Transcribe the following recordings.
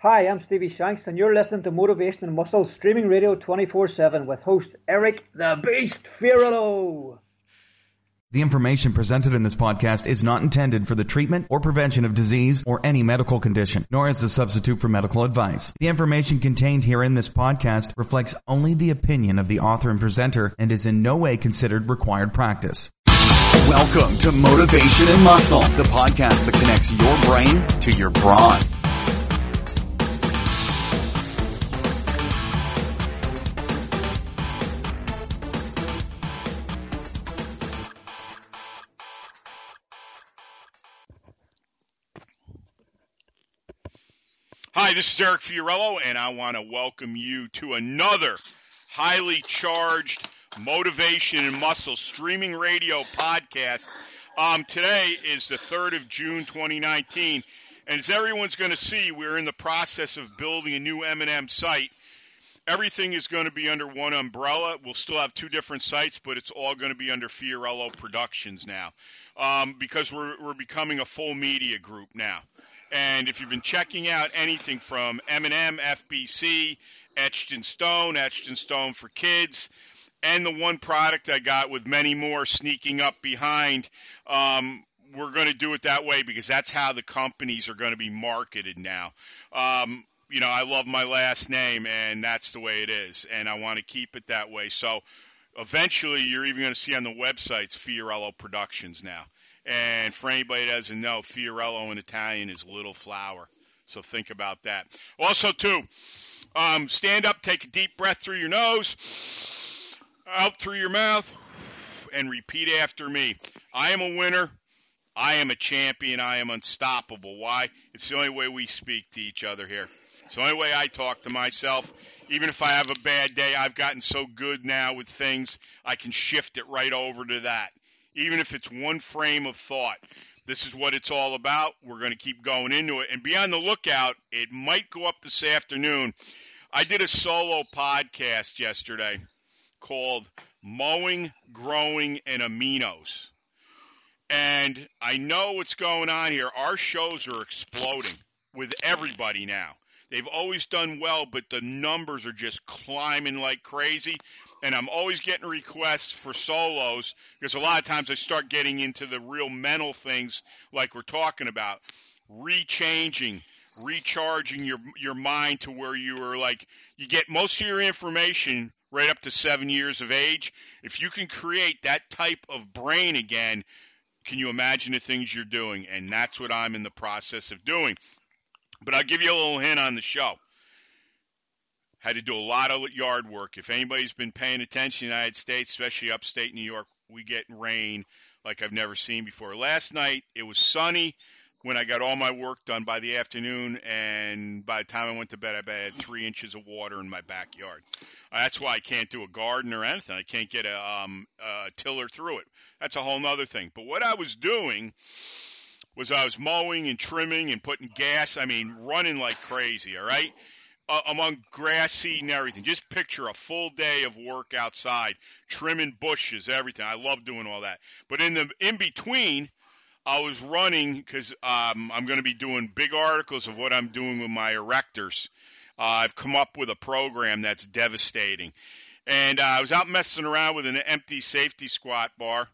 Hi, I'm Stevie Shanks, and you're listening to Motivation and Muscle streaming radio 24 7 with host Eric the Beast Fiorillo. The information presented in this podcast is not intended for the treatment or prevention of disease or any medical condition, nor is a substitute for medical advice. The information contained here in this podcast reflects only the opinion of the author and presenter and is in no way considered required practice. Welcome to Motivation and Muscle, the podcast that connects your brain to your brawn. Hi, this is Eric Fiorillo, and I want to welcome you to another highly charged motivation and muscle streaming radio podcast. Um, today is the 3rd of June 2019, and as everyone's going to see, we're in the process of building a new M&M site. Everything is going to be under one umbrella. We'll still have two different sites, but it's all going to be under Fiorillo Productions now um, because we're, we're becoming a full media group now. And if you've been checking out anything from M&M, FBC, Etched in Stone, Etched in Stone for Kids, and the one product I got with many more sneaking up behind, um, we're going to do it that way because that's how the companies are going to be marketed now. Um, you know, I love my last name, and that's the way it is, and I want to keep it that way. So eventually, you're even going to see on the websites Fiorillo Productions now. And for anybody that doesn't know, Fiorillo in Italian is little flower. So think about that. Also, too, um, stand up, take a deep breath through your nose, out through your mouth, and repeat after me. I am a winner. I am a champion. I am unstoppable. Why? It's the only way we speak to each other here. It's the only way I talk to myself. Even if I have a bad day, I've gotten so good now with things, I can shift it right over to that even if it's one frame of thought. This is what it's all about. We're going to keep going into it. And be on the lookout. It might go up this afternoon. I did a solo podcast yesterday called Mowing, Growing, and Aminos. And I know what's going on here. Our shows are exploding with everybody now. They've always done well, but the numbers are just climbing like crazy and I'm always getting requests for solos because a lot of times I start getting into the real mental things like we're talking about, rechanging, recharging your your mind to where you are like you get most of your information right up to 7 years of age. If you can create that type of brain again, can you imagine the things you're doing? And that's what I'm in the process of doing. But I'll give you a little hint on the show had to do a lot of yard work. If anybody's been paying attention in the United States, especially upstate New York, we get rain like I've never seen before. Last night it was sunny when I got all my work done by the afternoon, and by the time I went to bed, I had three inches of water in my backyard. Uh, that's why I can't do a garden or anything. I can't get a, um, a tiller through it. That's a whole other thing. But what I was doing was I was mowing and trimming and putting gas. I mean, running like crazy. All right uh, among grass seed and everything. Just picture a full day of work outside, trimming bushes, everything. I love doing all that. But in the in between, I was running because um, I'm going to be doing big articles of what I'm doing with my erectors. Uh, I've come up with a program that's devastating. And uh, I was out messing around with an empty safety squat bar,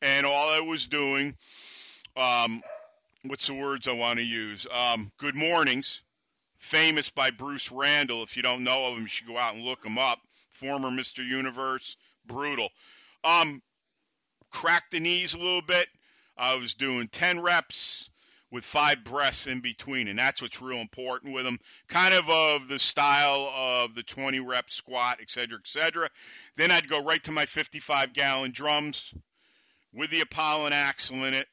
and all I was doing, um, what's the words I want to use? Um, good mornings famous by Bruce Randall. If you don't know of him, you should go out and look him up. Former Mr. Universe, brutal. Um, cracked the knees a little bit. I was doing 10 reps with five breaths in between, and that's what's real important with them. Kind of of the style of the 20 rep squat, et cetera, et cetera. Then I'd go right to my 55 gallon drums with the Apollon axle in it.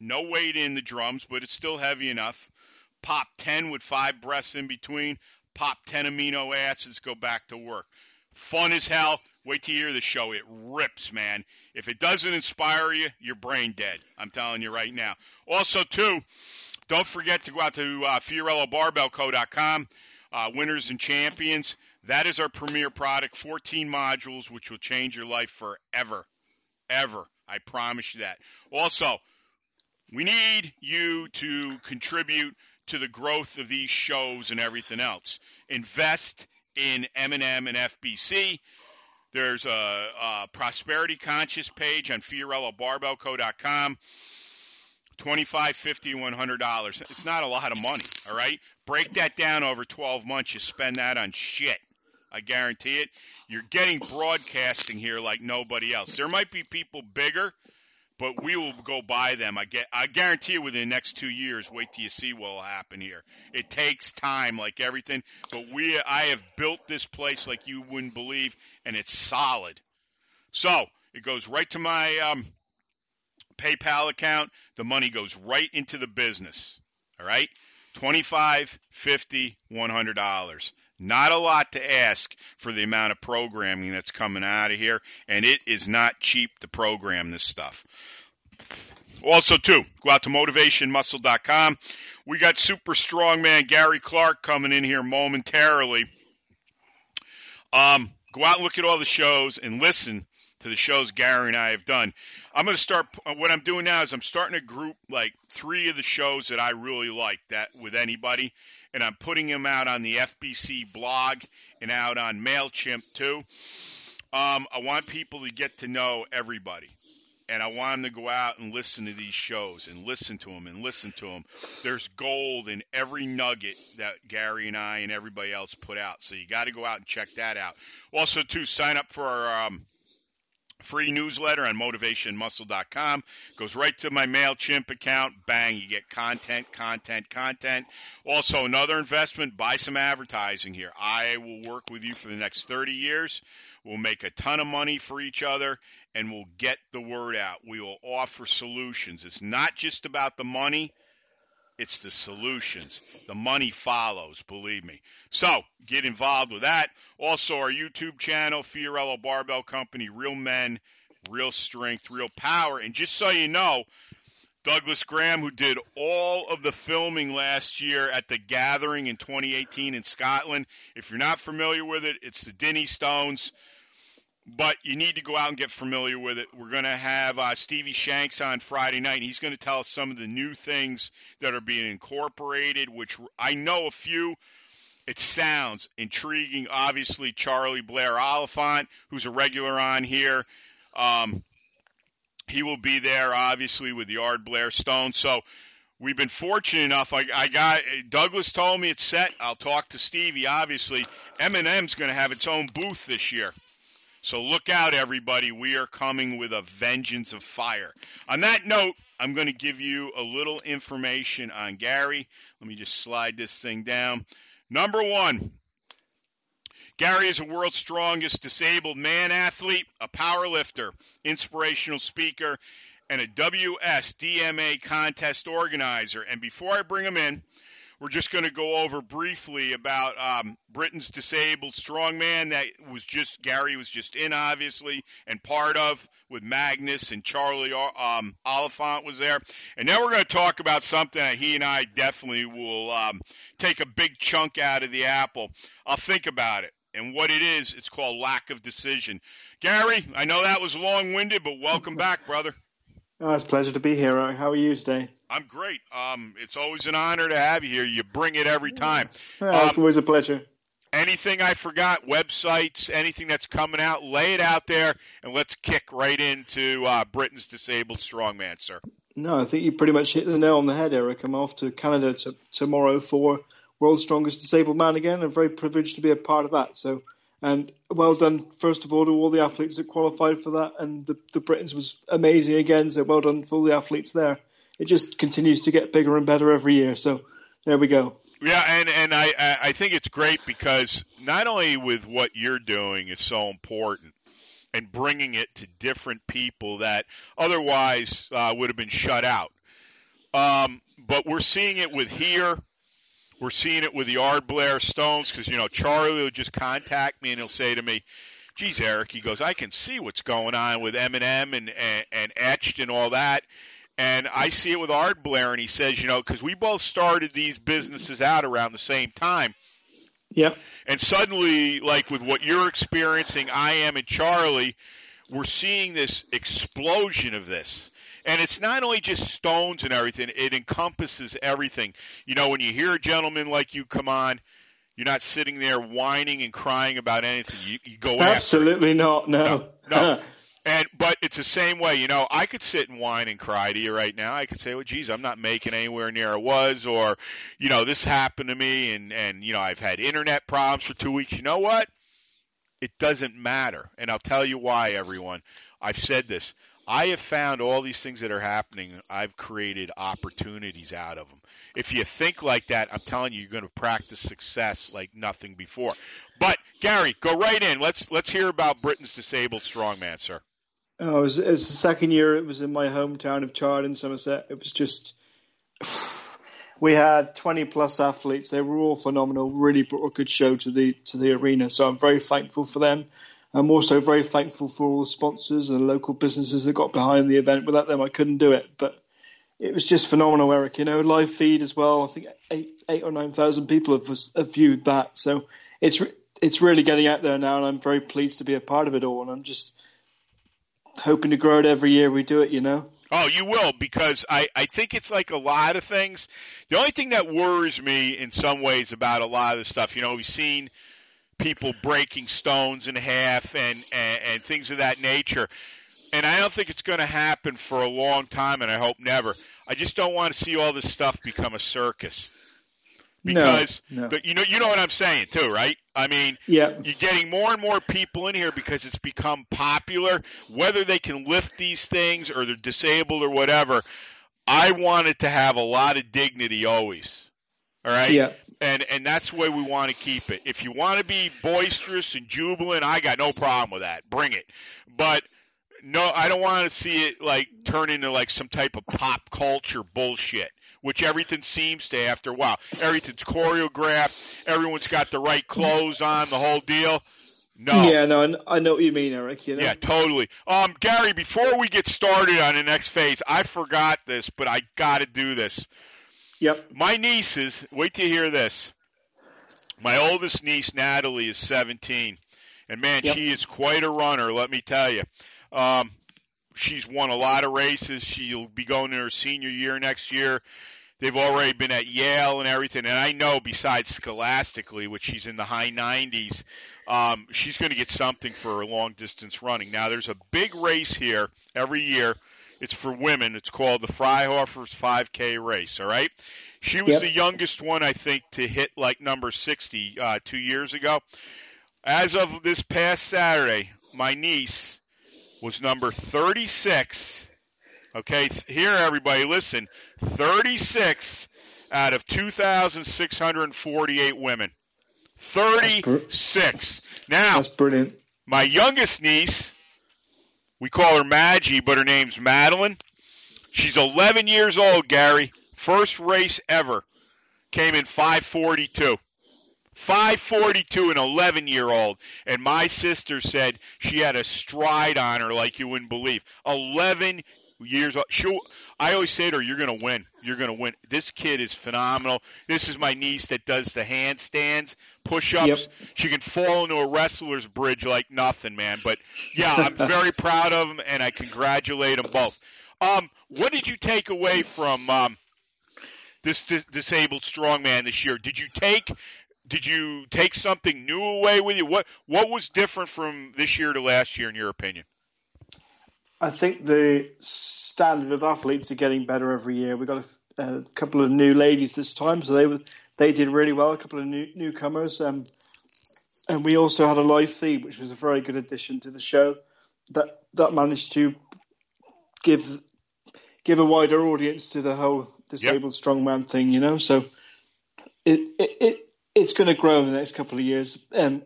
No weight in the drums, but it's still heavy enough pop 10 with five breaths in between, pop 10 amino acids, go back to work. Fun as hell. Wait till you hear the show. It rips, man. If it doesn't inspire you, you're brain dead. I'm telling you right now. Also, too, don't forget to go out to uh, FiorilloBarbellCo.com. Uh, winners and champions. That is our premier product. 14 modules, which will change your life forever. Ever. I promise you that. Also, we need you to contribute to the growth of these shows and everything else. Invest in M&M and FBC. There's a, a prosperity conscious page on FiorilloBarbellCo.com. 25 50 $100. It's not a lot of money, all right? Break that down over 12 months. You spend that on shit. I guarantee it. You're getting broadcasting here like nobody else. There might be people bigger, but we will go by them. I get I guarantee you within the next 2 years, wait till you see what will happen here. It takes time like everything, but we I have built this place like you wouldn't believe and it's solid. So, it goes right to my um, PayPal account. The money goes right into the business. All right? 25 50 $100. Not a lot to ask for the amount of programming that's coming out of here, and it is not cheap to program this stuff. Also, too, go out to motivationmuscle.com. We got super strong man Gary Clarke coming in here momentarily. Um, go out and look at all the shows and listen to the shows Gary and I have done. I'm going to start. What I'm doing now is I'm starting to group like three of the shows that I really like that with anybody, and I'm putting them out on the FBC blog and out on Mailchimp too. Um, I want people to get to know everybody, and I want them to go out and listen to these shows and listen to them and listen to them. There's gold in every nugget that Gary and I and everybody else put out, so you got to go out and check that out. Also, to sign up for our um, free newsletter on motivationmuscle.com. Goes right to my MailChimp account. Bang, you get content, content, content. Also, another investment, buy some advertising here. I will work with you for the next 30 years. We'll make a ton of money for each other and we'll get the word out. We will offer solutions. It's not just about the money. It's the solutions. The money follows, believe me. So get involved with that. Also, our YouTube channel, Fiorillo Barbell Company, Real Men, Real Strength, Real Power. And just so you know, Douglas Graham, who did all of the filming last year at the Gathering in 2018 in Scotland. If you're not familiar with it, it's the Dinnie Stones but you need to go out and get familiar with it. We're going to have uh, Stevie Shanks on Friday night. And he's going to tell us some of the new things that are being incorporated, which I know a few. It sounds intriguing. Obviously, Charlie Blair Oliphant, who's a regular on here, um, he will be there, obviously, with the Ard Blair Stone. So we've been fortunate enough. I, I got Douglas told me it's set. I'll talk to Stevie. Obviously, M&M's going to have its own booth this year. So look out, everybody. We are coming with a vengeance of fire. On that note, I'm going to give you a little information on Gary. Let me just slide this thing down. Number one, Gary is a world's strongest disabled man athlete, a power lifter, inspirational speaker, and a WSDMA contest organizer. And before I bring him in, we're just going to go over briefly about um, Britain's disabled strongman that was just Gary was just in obviously and part of with Magnus and Charlie um, Oliphant was there, and then we're going to talk about something that he and I definitely will um, take a big chunk out of the apple. I'll think about it and what it is. It's called lack of decision. Gary, I know that was long winded, but welcome back, brother. Oh, it's a pleasure to be here. How are you today? I'm great. Um, it's always an honor to have you here. You bring it every time. Yeah, it's um, always a pleasure. Anything I forgot, websites, anything that's coming out, lay it out there, and let's kick right into uh, Britain's disabled strongman, sir. No, I think you pretty much hit the nail on the head, Eric. I'm off to Canada t- tomorrow for World's Strongest Disabled Man again. I'm very privileged to be a part of that. So and well done, first of all, to all the athletes that qualified for that. And the, the Britons was amazing again. So well done for all the athletes there. It just continues to get bigger and better every year. So there we go. Yeah, and and I I think it's great because not only with what you're doing is so important, and bringing it to different people that otherwise uh, would have been shut out. Um, but we're seeing it with here we're seeing it with the Ard Blair Stones because, you know, Charlie will just contact me and he'll say to me, geez, Eric, he goes, I can see what's going on with M&M and, and, and Etched and all that. And I see it with Ard Blair, and he says, you know, because we both started these businesses out around the same time. Yep. And suddenly, like with what you're experiencing, I am and Charlie, we're seeing this explosion of this And it's not only just stones and everything; it encompasses everything. You know, when you hear a gentleman like you come on, you're not sitting there whining and crying about anything. You, you go absolutely not. No, no. no. And but it's the same way, you know. I could sit and whine and cry to you right now. I could say, "Well, geez, I'm not making anywhere near I was," or, you know, this happened to me, and and you know, I've had internet problems for two weeks. You know what? It doesn't matter, and I'll tell you why, everyone. I've said this. I have found all these things that are happening. I've created opportunities out of them. If you think like that, I'm telling you, you're going to practice success like nothing before. But Gary, go right in. Let's let's hear about Britain's disabled strongman, sir. Oh, it, was, it was the second year. It was in my hometown of Chard Somerset. It was just. We had 20 plus athletes. They were all phenomenal. Really brought a good show to the to the arena. So I'm very thankful for them. I'm also very thankful for all the sponsors and local businesses that got behind the event. Without them, I couldn't do it. But it was just phenomenal, Eric. You know, live feed as well. I think eight, eight or nine thousand people have, have viewed that. So it's it's really getting out there now, and I'm very pleased to be a part of it all. And I'm just hoping to grow it every year we do it, you know? Oh, you will, because I, I think it's like a lot of things. The only thing that worries me in some ways about a lot of the stuff, you know, we've seen people breaking stones in half and, and, and things of that nature. And I don't think it's going to happen for a long time, and I hope never. I just don't want to see all this stuff become a circus because no, no. The, you know you know what I'm saying too, right? I mean, yeah. you're getting more and more people in here because it's become popular. Whether they can lift these things or they're disabled or whatever, I want it to have a lot of dignity always. All right. Yeah. And and that's the way we want to keep it. If you want to be boisterous and jubilant, I got no problem with that. Bring it. But no, I don't want to see it like turn into like some type of pop culture bullshit which everything seems to after a while. Everything's choreographed. Everyone's got the right clothes on, the whole deal. No. Yeah, no, I know what you mean, Eric. You know? Yeah, totally. Um, Gary, before we get started on the next phase, I forgot this, but I got to do this. Yep. My nieces, wait to hear this. My oldest niece, Natalie, is 17. And man, yep. she is quite a runner, let me tell you. Um, she's won a lot of races. She'll be going to her senior year next year. They've already been at Yale and everything, and I know besides scholastically, which she's in the high 90s, um, she's going to get something for her long distance running. Now, there's a big race here every year. It's for women. It's called the Freihofers 5K race. All right. She was yep. the youngest one, I think, to hit like number 60 uh, two years ago. As of this past Saturday, my niece was number 36 Okay, here everybody, listen. 36 out of 2,648 women. 36. Now, that's brilliant. My youngest niece, we call her Maggie, but her name's Madeline. She's 11 years old, Gary. First race ever. Came in 542. 542, an 11 year old. And my sister said she had a stride on her like you wouldn't believe. 11 years. She, I always say to her, "You're going to win. You're going to win." This kid is phenomenal. This is my niece that does the handstands, push-ups. Yep. She can fall into a wrestler's bridge like nothing, man. But yeah, I'm very proud of them, and I congratulate them both. Um, what did you take away from um, this dis- disabled strongman this year? Did you take did you take something new away with you? What what was different from this year to last year, in your opinion? I think the standard of athletes are getting better every year. We got a, a, couple of new ladies this time, so they were they did really well. A couple of new, newcomers, um, and we also had a live feed, which was a very good addition to the show. That that managed to give give a wider audience to the whole disabled yep. strongman thing, you know. So it it, it it's going to grow in the next couple of years, and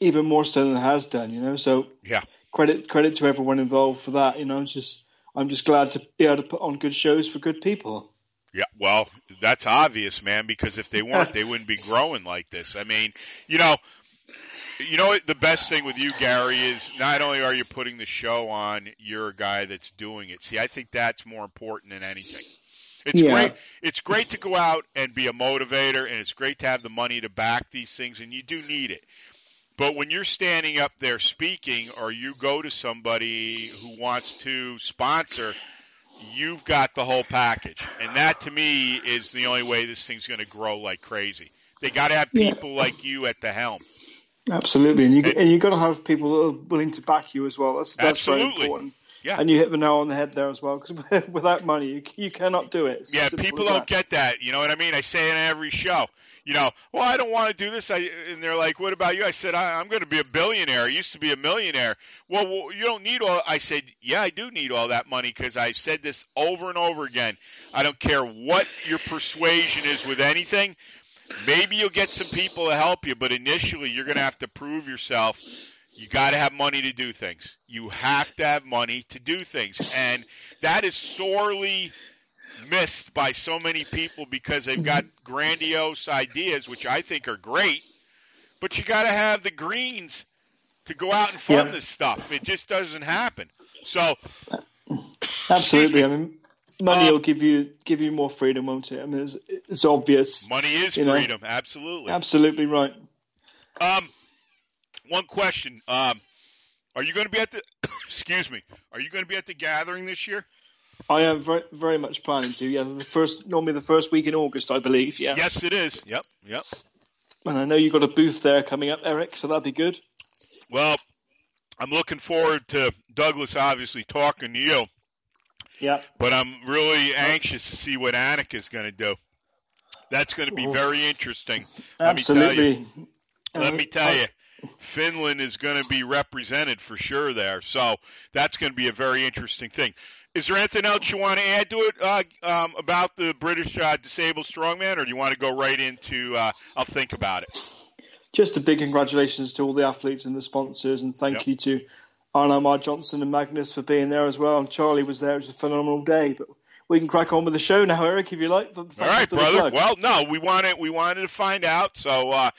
even more so than it has done, you know. So yeah credit credit to everyone involved for that. You know, it's just I'm just glad to be able to put on good shows for good people. Yeah, well, that's obvious, man. Because if they weren't, they wouldn't be growing like this. I mean, you know, you know what the best thing with you, Gary, is not only are you putting the show on, you're a guy that's doing it. See, I think that's more important than anything. It's yeah. great. It's great to go out and be a motivator, and it's great to have the money to back these things, and you do need it. But when you're standing up there speaking, or you go to somebody who wants to sponsor, you've got the whole package, and that to me is the only way this thing's going to grow like crazy. They got to have people yeah. like you at the helm. Absolutely, and you and, and you got to have people that are willing to back you as well. That's that's absolutely. very important. Yeah. And you hit the nail on the head there as well, because without money, you, you cannot do it. It's yeah, people don't get that. You know what I mean? I say it in every show. You know, well, I don't want to do this. I, and they're like, what about you? I said, I, I'm going to be a billionaire. I used to be a millionaire. Well, well, you don't need all. I said, yeah, I do need all that money because I said this over and over again. I don't care what your persuasion is with anything. Maybe you'll get some people to help you, but initially you're going to have to prove yourself you got to have money to do things. You have to have money to do things. And that is sorely missed by so many people because they've got grandiose ideas, which I think are great, but you got to have the greens to go out and fund this stuff. It just doesn't happen. So, absolutely. I mean, money um, will give you give you more freedom, won't it? I mean, it's, it's obvious. Money is freedom. Know? Absolutely. Absolutely right. Um, one question. Um, are you going to be at the? excuse me. Are you going to be at the gathering this year? I am very, very much planning to. Yeah, the first normally the first week in August, I believe. Yeah. Yes, it is. Yep. Yep. And I know you've got a booth there coming up, Eric. So that'd be good. Well, I'm looking forward to Douglas obviously talking to you. Yeah. But I'm really anxious to see what Annika is going to do. That's going to be very interesting. Let Absolutely. Me tell you. Uh, Let me tell you. Finland is going to be represented for sure there. So that's going to be a very interesting thing. Is there anything else you want to add to it uh, um, about the British uh, disabled strongman, or do you want to go right into? Uh, I'll think about it. Just a big congratulations to all the athletes and the sponsors, and thank yep. you to Arno Mar Johnson and Magnus for being there as well. And Charlie was there; it was a phenomenal day. But we can crack on with the show now, Eric, if you like. All right, brother. Well, no, we wanted we wanted to find out, so uh,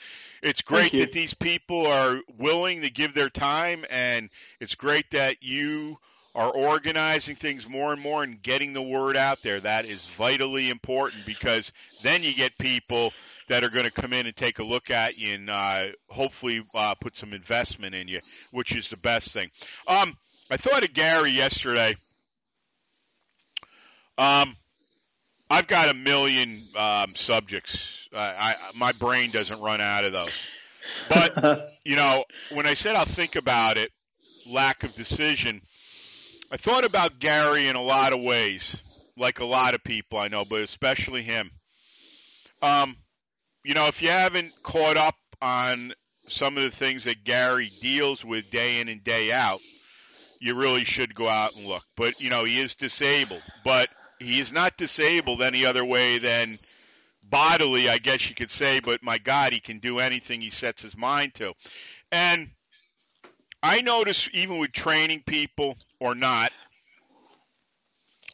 it's great that these people are willing to give their time, and it's great that you are organizing things more and more and getting the word out there. That is vitally important because then you get people that are going to come in and take a look at you and uh, hopefully uh, put some investment in you, which is the best thing. Um, I thought of Gary yesterday. Um, I've got a million um, subjects I, my brain doesn't run out of those. But you know, when I said I'll think about it, lack of decision, I thought about Gary in a lot of ways, like a lot of people I know, but especially him. Um, you know, if you haven't caught up on some of the things that Gary deals with day in and day out, you really should go out and look. But you know, he is disabled, but he is not disabled any other way than bodily, I guess you could say, but my God, he can do anything he sets his mind to. And I notice even with training people or not,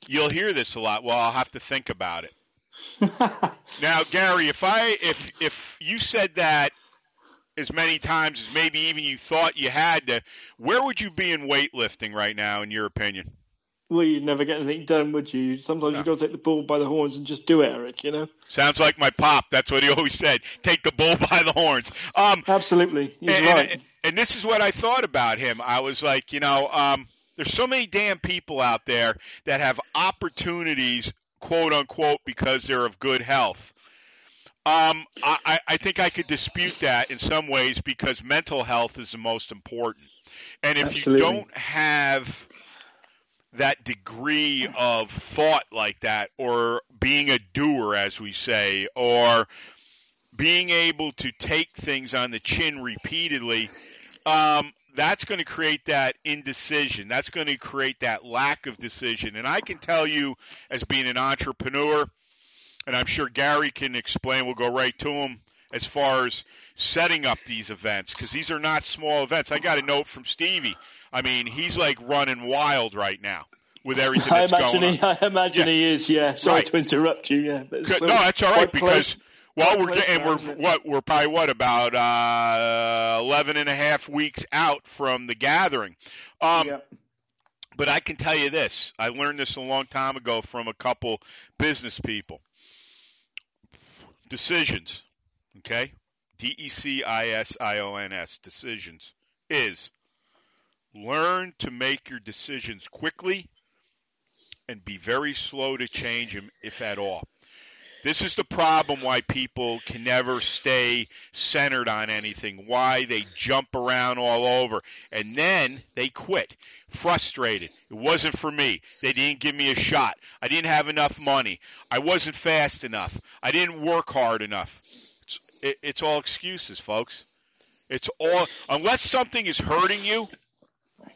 you'll hear this a lot. Well, I'll have to think about it. now, Gary, if I if if you said that as many times as maybe even you thought you had to, where would you be in weightlifting right now, in your opinion? Well, you'd never get anything done, would you? Sometimes no. you've got to take the bull by the horns and just do it, Eric, you know? Sounds like my pop. That's what he always said. Take the bull by the horns. Um, Absolutely. He's and, right. And, and, this is what I thought about him. I was like, you know, um, there's so many damn people out there that have opportunities, quote unquote, because they're of good health. Um, I, I think I could dispute that in some ways because mental health is the most important. And if Absolutely. you don't have that degree of thought like that, or being a doer, as we say, or being able to take things on the chin repeatedly, um, that's going to create that indecision. That's going to create that lack of decision. And I can tell you, as being an entrepreneur, and I'm sure Gary can explain, we'll go right to him as far as setting up these events, because these are not small events. I got a note from Stevie I mean, he's like running wild right now with everything that's I imagine going he, on. I imagine yeah. he is. Yeah. Sorry right. to interrupt you. Yeah. no, that's all right because well, we're getting we're what we're probably what about uh, 11 and a half weeks out from the gathering. Um, yeah. But I can tell you this: I learned this a long time ago from a couple business people. Decisions, okay, D E C I S I O N S, decisions is learn to make your decisions quickly and be very slow to change them, if at all. This is the problem why people can never stay centered on anything, why they jump around all over, and then they quit. Frustrated. It wasn't for me. They didn't give me a shot. I didn't have enough money. I wasn't fast enough. I didn't work hard enough. It's, it, it's all excuses, folks. It's all, unless something is hurting you,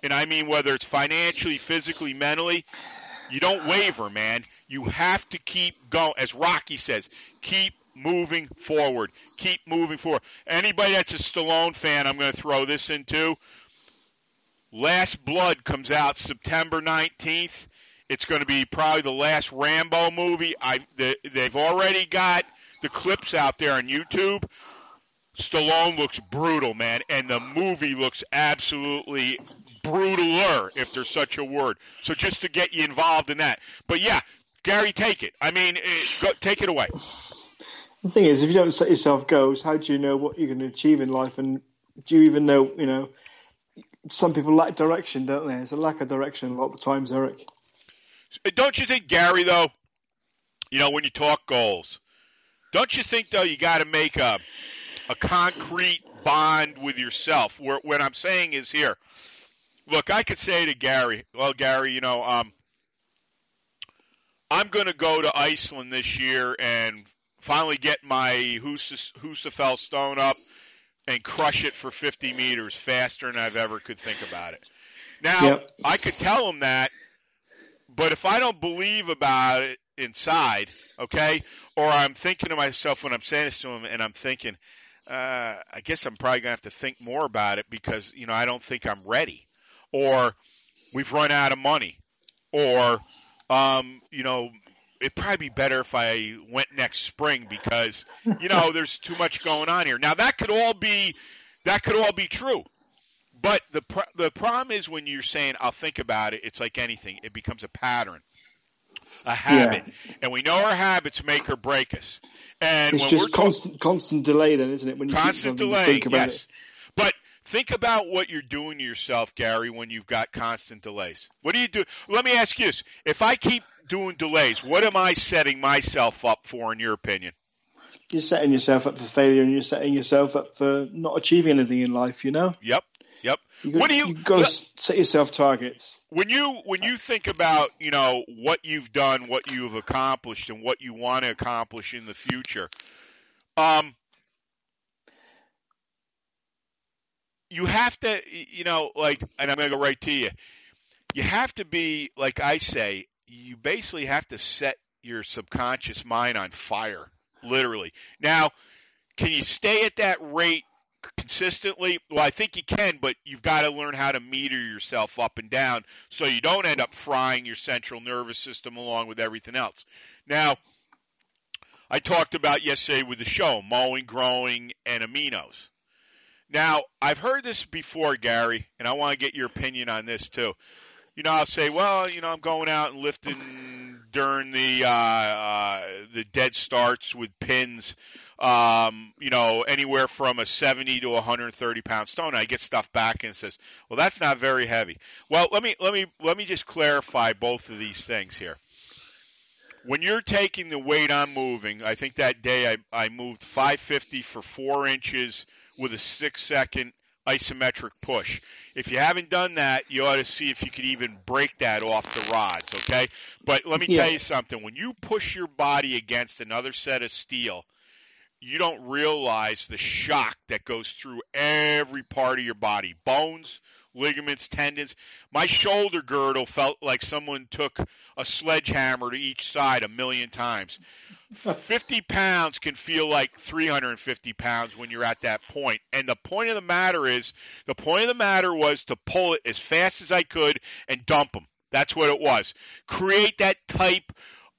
and I mean whether it's financially, physically, mentally, you don't waver, man. You have to keep going. As Rocky says, keep moving forward. Keep moving forward. Anybody that's a Stallone fan, I'm going to throw this into. Last Blood comes out September 19th. It's going to be probably the last Rambo movie. I the, they've already got the clips out there on YouTube. Stallone looks brutal, man, and the movie looks absolutely brutaler, if there's such a word. So just to get you involved in that. But yeah, Gary, take it. I mean, eh, go, take it away. The thing is, if you don't set yourself goals, how do you know what you're going to achieve in life? And do you even know, you know, some people lack direction, don't they? There's a lack of direction a lot of the times, Eric. Don't you think, Gary, though, you know, when you talk goals, don't you think, though, you got to make a, a concrete bond with yourself? Where, what I'm saying is here, look, I could say to Gary, well, Gary, you know, um, I'm going to go to Iceland this year and finally get my Husafell stone up and crush it for 50 meters faster than I've ever could think about it. Now, yep. I could tell him that, but if I don't believe about it inside, okay, or I'm thinking to myself when I'm saying this to him and I'm thinking, uh, I guess I'm probably going to have to think more about it because, you know, I don't think I'm ready or we've run out of money, or um, you know, it'd probably be better if I went next spring because you know there's too much going on here. Now that could all be that could all be true, but the the problem is when you're saying I'll think about it. It's like anything; it becomes a pattern, a habit, yeah. and we know our habits make or break us. And it's just constant constant delay, then, isn't it? When you constant delay, yes. It. Think about what you're doing to yourself, Gary, when you've got constant delays. What do you do? Let me ask you this. If I keep doing delays, what am I setting myself up for, in your opinion? You're setting yourself up for failure and you're setting yourself up for not achieving anything in life, you know? Yep. Yep. You got, what do you? You've got to set yourself targets. When you when you think about you know what you've done, what you've accomplished, and what you want to accomplish in the future, um, you have to, you know, like, and I'm going to go right to you. You have to be, like I say, you basically have to set your subconscious mind on fire, literally. Now, can you stay at that rate consistently? Well, I think you can, but you've got to learn how to meter yourself up and down so you don't end up frying your central nervous system along with everything else. Now, I talked about yesterday with the show mowing, growing, and aminos. Now, I've heard this before, Gary, and I want to get your opinion on this too. You know, I'll say, well, you know, I'm going out and lifting during the uh, uh, the dead starts with pins. Um, you know, anywhere from a 70 to 130 pound stone. I get stuff back and says, well, that's not very heavy. Well, let me let me let me just clarify both of these things here. When you're taking the weight I'm moving, I think that day I, I moved 550 for four inches with a six second isometric push. If you haven't done that, you ought to see if you could even break that off the rods, okay? But let me yeah. tell you something. When you push your body against another set of steel, you don't realize the shock that goes through every part of your body bones, ligaments, tendons. My shoulder girdle felt like someone took a sledgehammer to each side a million times. 50 pounds can feel like 350 pounds when you're at that point. And the point of the matter is, the point of the matter was to pull it as fast as I could and dump them. That's what it was. Create that type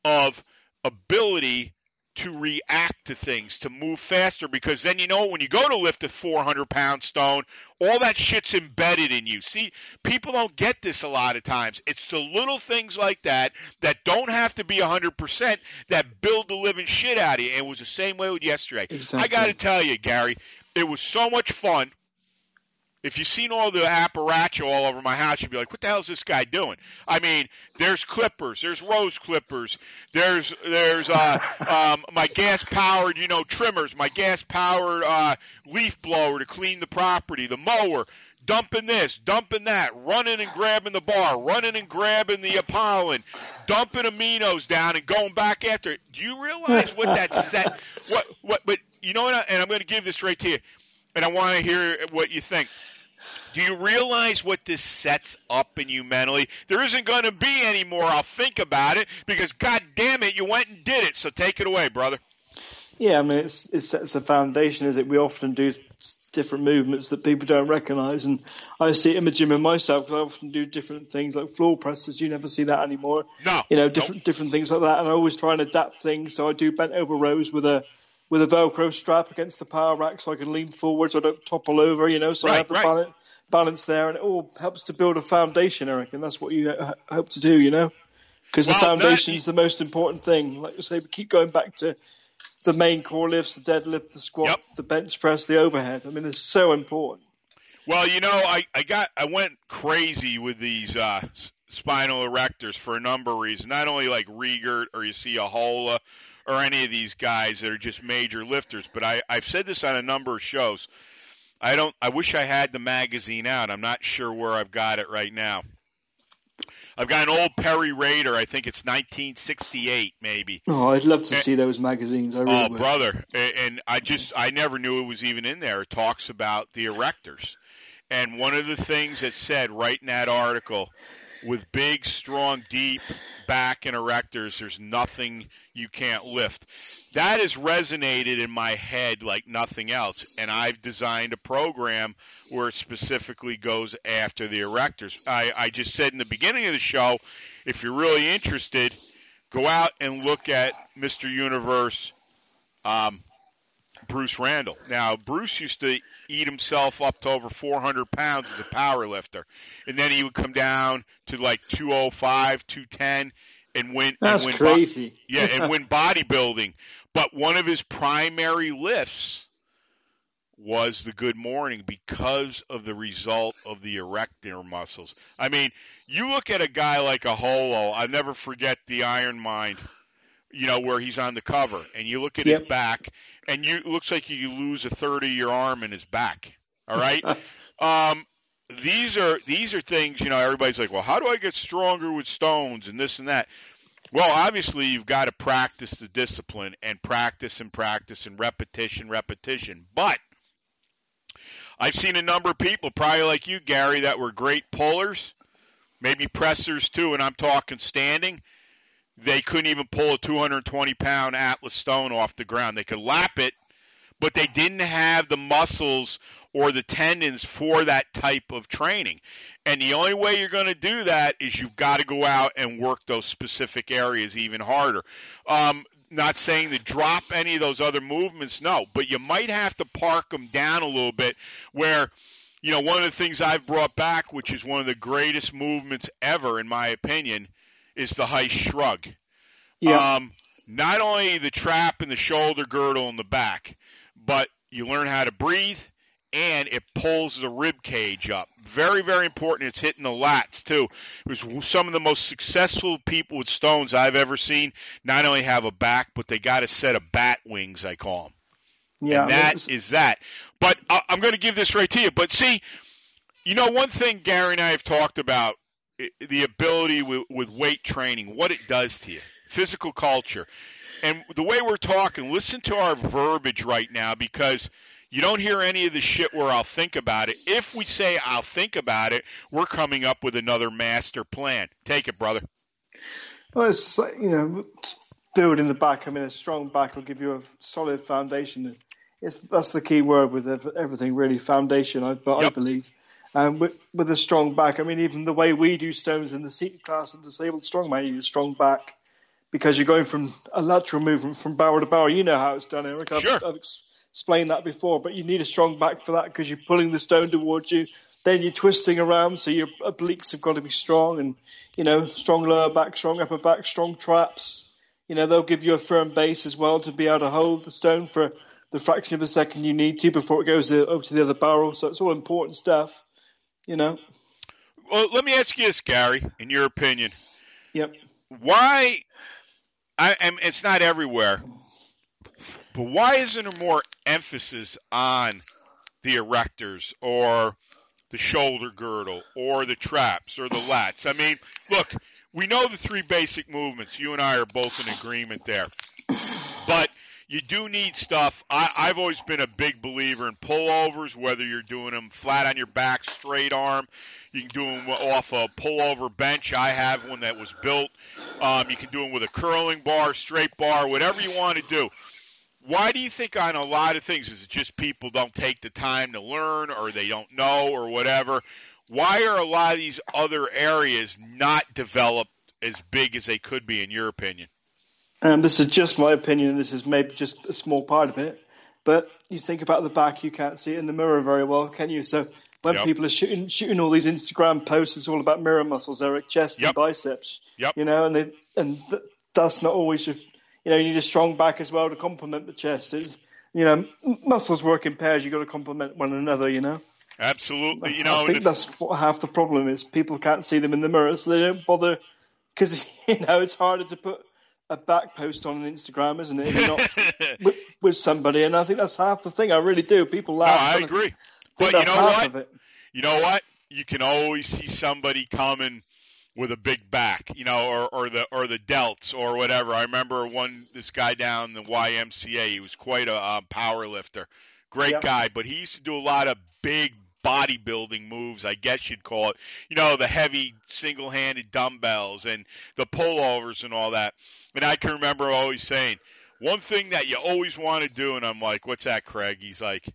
of ability to react to things, to move faster, because then you know when you go to lift a 400 pound stone, all that shit's embedded in you. See, people don't get this a lot of times. It's the little things like that that don't have to be 100% that build the living shit out of you. And it was the same way with yesterday. Exactly. I got to tell you, Gary, it was so much fun. If you've seen all the apparatchik all over my house, you'd be like, "What the hell is this guy doing?" I mean, there's clippers, there's rose clippers, there's there's uh, um, my gas powered, you know, trimmers, my gas powered uh, leaf blower to clean the property, the mower, dumping this, dumping that, running and grabbing the bar, running and grabbing the Apollon, dumping aminos down and going back after it. Do you realize what that set? What what? But you know what? And I'm going to give this right to you, and I want to hear what you think. Do you realize what this sets up in you mentally? There isn't going to be any more. I'll think about it because, God damn it, you went and did it. So take it away, brother. Yeah, I mean, it's, it sets a foundation, is it? We often do different movements that people don't recognise, and I see it in the gym in myself because I often do different things like floor presses. You never see that anymore. No, you know, different nope. different things like that, and I always try and adapt things. So I do bent over rows with a with a Velcro strap against the power rack so I can lean forward so I don't topple over, you know, so right, I have the right. balance, balance there and it all helps to build a foundation, Eric, and that's what you hope to do, you know? Because well, the foundation is the most important thing. Like you say, we keep going back to the main core lifts, the deadlift, the squat, yep. the bench press, the overhead. I mean, it's so important. Well, you know, I, I got I went crazy with these uh, spinal erectors for a number of reasons. Not only like Riegert or you see a Hola or any of these guys that are just major lifters. But I, I've said this on a number of shows. I don't. I wish I had the magazine out. I'm not sure where I've got it right now. I've got an old Peary Rader. I think it's 1968, maybe. Oh, I'd love to and, see those magazines. I really oh, would. brother, and I just I never knew it was even in there. It talks about the erectors, and one of the things that said right in that article, with big, strong, deep back and erectors, there's nothing you can't lift. That has resonated in my head like nothing else, and I've designed a program where it specifically goes after the erectors. I, I just said in the beginning of the show, if you're really interested, go out and look at Mr. Universe. Um, Bruce Randall. Now, Bruce used to eat himself up to over 400 pounds as a power lifter. And then he would come down to like 205, 210 and when That's and win crazy. Bo- yeah, and win bodybuilding. But one of his primary lifts was the good morning because of the result of the erector muscles. I mean, you look at a guy like a Holo, I'll never forget the IronMind, you know, where he's on the cover, and you look at yep. his back, and you it looks like you lose a third of your arm in his back. All right? um, these are these are things you know everybody's like well how do i get stronger with stones and this and that? Well obviously you've got to practice the discipline and practice and practice and repetition repetition. But i've seen a number of people probably like you gary that were great pullers maybe pressers too and i'm talking standing. They couldn't even pull a 220 pound atlas stone off the ground. They could lap it but they didn't have the muscles or the tendons for that type of training. And the only way you're going to do that is you've got to go out and work those specific areas even harder. Um, not saying to drop any of those other movements, no, but you might have to park them down a little bit where you know, one of the things I've brought back, which is one of the greatest movements ever, in my opinion, is the high shrug. Yeah. Um, not only the trap and the shoulder girdle in the back, but you learn how to breathe and it pulls the rib cage up. Very, very important. It's hitting the lats too. It was some of the most successful people with stones I've ever seen. Not only have a back, but they got a set of bat wings. I call them. Yeah, and that is that. But I'm going to give this right to you. But see, you know, one thing Gary and I have talked about the ability with, with weight training, what it does to you, physical culture, and the way we're talking. Listen to our verbiage right now because you don't hear any of the shit where I'll think about it. If we say I'll think about it, we're coming up with another master plan. Take it, brother. Well, it's you know, building the back. I mean, a strong back will give you a solid foundation. It's that's the key word with everything, really, foundation. I, but yep. I believe. Um, with, with a strong back, I mean, even the way we do stones in the seated class and disabled strongman, you use strong back because you're going from a lateral movement from barrel to barrel. You know how it's done, Eric. I've, sure. I've explained that before, but you need a strong back for that because you're pulling the stone towards you. Then you're twisting around, so your obliques have got to be strong, and you know, strong lower back, strong upper back, strong traps. You know, they'll give you a firm base as well to be able to hold the stone for the fraction of a second you need to before it goes over to the other barrel. So it's all important stuff, you know. Well, let me ask you this, Gary. In your opinion, Yep. why? I and it's not everywhere, but why isn't there more emphasis on the erectors or the shoulder girdle or the traps or the lats? I mean, look, we know the three basic movements. You and I are both in agreement there, but you do need stuff. I, I've always been a big believer in pullovers, whether you're doing them flat on your back, straight arm. You can do them off a pullover bench. I have one that was built. Um, you can do them with a curling bar, straight bar, whatever you want to do. Why do you think on a lot of things is it just people don't take the time to learn or they don't know or whatever? Why are a lot of these other areas not developed as big as they could be in your opinion? Um, this is just my opinion. This is maybe just a small part of it. But you think about the back, you can't see it in the mirror very well, can you? So when Yep. people are shooting shooting all these Instagram posts, it's all about mirror muscles, Eric, chest Yep. and biceps. Yep. You know, and they, and th- that's not always. Just, you know, you need a strong back as well to complement the chest. It's, you know, m- muscles work in pairs. You've got to complement one another. You know. Absolutely. You know, I think if- that's what half the problem is. People can't see them in the mirror, so they don't bother. Because you know it's harder to put a back post on an Instagram, isn't it? If not with, with somebody, and I think that's half the thing. I really do. People no, laugh. I agree. think But you know what? You know what? You can always see somebody coming with a big back, you know, or, or the or the delts or whatever. I remember one this guy down the YMCA. He was quite a um, power lifter, great Yep. guy, but he used to do a lot of big bodybuilding moves, I guess you'd call it. You know, the heavy single-handed dumbbells and the pullovers and all that. And I can remember always saying, one thing that you always want to do, and I'm like, what's that, Craig? He's like,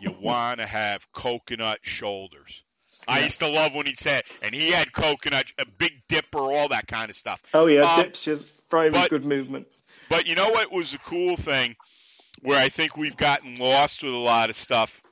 you want to have coconut shoulders. I used to love when he said, and he had coconut, a big dipper, all that kind of stuff. Oh yeah, Um, dips is very but- good movement. But you know what was a cool thing where I think we've gotten lost with a lot of stuff?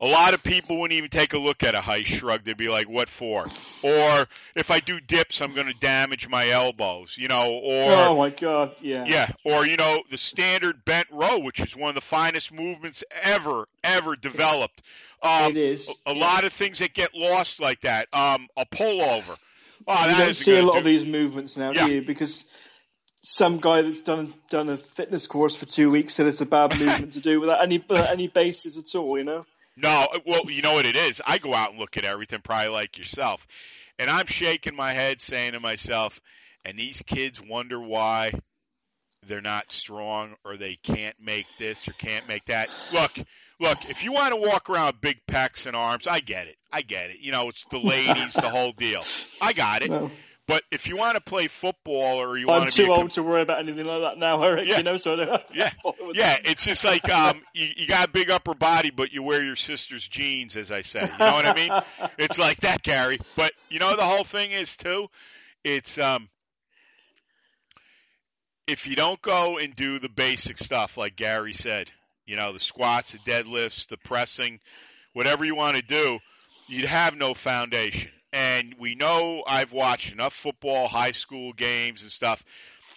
A lot of people wouldn't even take a look at a high shrug. They'd be like, what for? Or if I do dips, I'm going to damage my elbows, you know, or. oh my god, yeah. Yeah, or you know the standard bent row, which is one of the finest movements ever, ever developed. Um, It is. A, a lot of things that get lost like that. Um, a pullover. Oh, you don't see a lot do- of these movements now, Yeah. do you? Because some guy that's done done a fitness course for two weeks said it's a bad movement to do without any without any basis at all. You know. No, well, you know what it is. I go out and look at everything, probably like yourself, and I'm shaking my head, saying to myself, "And these kids wonder why they're not strong, or they can't make this or can't make that." Look, look. If you want to walk around big pecs and arms, I get it. I get it. You know, it's the ladies, the whole deal. I got it. No. But if you want to play football, or you I'm want to be too com- old to worry about anything like that now, Eric. Yeah. You know, so I don't have to Yeah, yeah. It's just like um, you, you got a big upper body, but you wear your sister's jeans, as I said. You know what I mean? It's like that, Gary. But you know the whole thing is too. It's um, if you don't go and do the basic stuff like Gary said, you know the squats, the deadlifts, the pressing, whatever you want to do, you'd have no foundation. And we know I've watched enough football, high school games and stuff.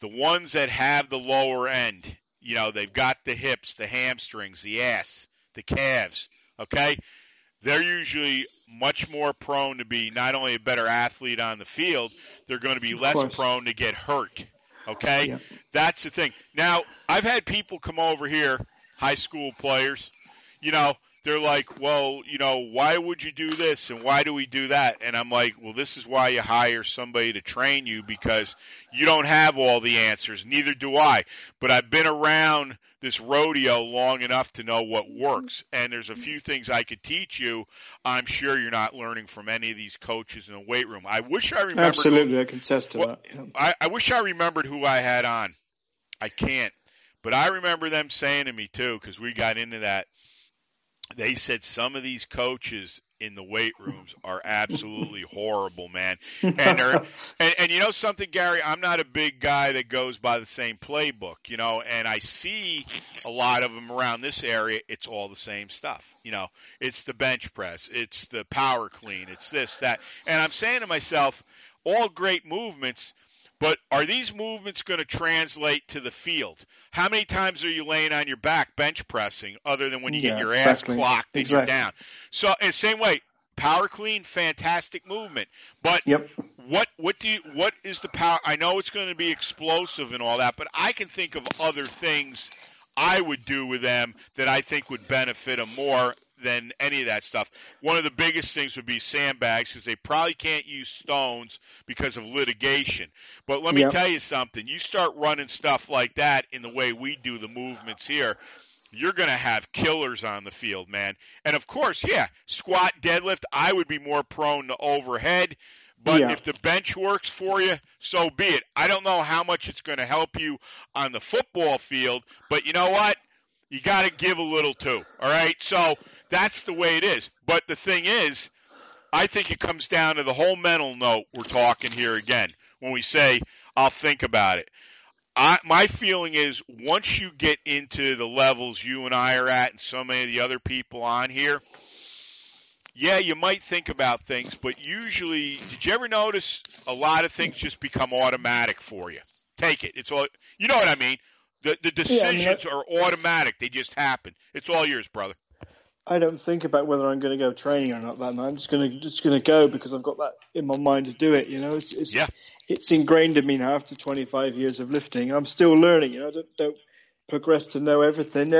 The ones that have the lower end, you know, they've got the hips, the hamstrings, the ass, the calves, okay? They're usually much more prone to be not only a better athlete on the field, they're going to be less course. prone to get hurt. Okay? Yeah. That's the thing. Now, I've had people come over here, high school players, you know, they're like, well, you know, why would you do this and why do we do that? And I'm like, well, this is why you hire somebody to train you because you don't have all the answers. Neither do I. But I've been around this rodeo long enough to know what works. And there's a few things I could teach you. I'm sure you're not learning from any of these coaches in the weight room. I wish I remembered. Absolutely, I can attest to Well, that. yeah. I, I wish I remembered who I had on. I can't. But I remember them saying to me too, because we got into that. They said some of these coaches in the weight rooms are absolutely horrible, man. And they're and, and you know something, Gary, I'm not a big guy that goes by the same playbook, you know, and I see a lot of them around this area, it's all the same stuff. You know, it's the bench press, it's the power clean, it's this, that. And I'm saying to myself, all great movements, But are these movements going to translate to the field? How many times are you laying on your back bench pressing other than when you Yeah, get your exactly. ass clocked and Exactly. you're down? So, in the same way, power clean, fantastic movement. But Yep. what what do you what is the power? I know it's going to be explosive and all that, but I can think of other things I would do with them that I think would benefit them more than any of that stuff. One of the biggest things would be sandbags because they probably can't use stones because of litigation. But let me Yep. tell you something: you start running stuff like that in the way we do the movements here. You're going to have killers on the field, man. And of course, yeah, squat, deadlift, I would be more prone to overhead. But Yeah. if the bench works for you, so be it. I don't know how much it's going to help you on the football field, but you know what? You got to give a little too. All right? So that's the way it is. But the thing is, I think it comes down to the whole mental note we're talking here again when we say, I'll think about it. I, my feeling is once you get into the levels you and I are at and so many of the other people on here, yeah, you might think about things, but usually, did you ever notice a lot of things just become automatic for you? Take it. It's all, you know what I mean? The, the Yeah, I mean, decisions are automatic. They just happen. It's all yours, brother. I don't think about whether I'm going to go training or not that night. I'm just going to just going to go because I've got that in my mind to do it. You know, it's it's, Yeah. it's ingrained in me now after 25 years of lifting, I'm still learning. You know, I don't, don't progress to know everything.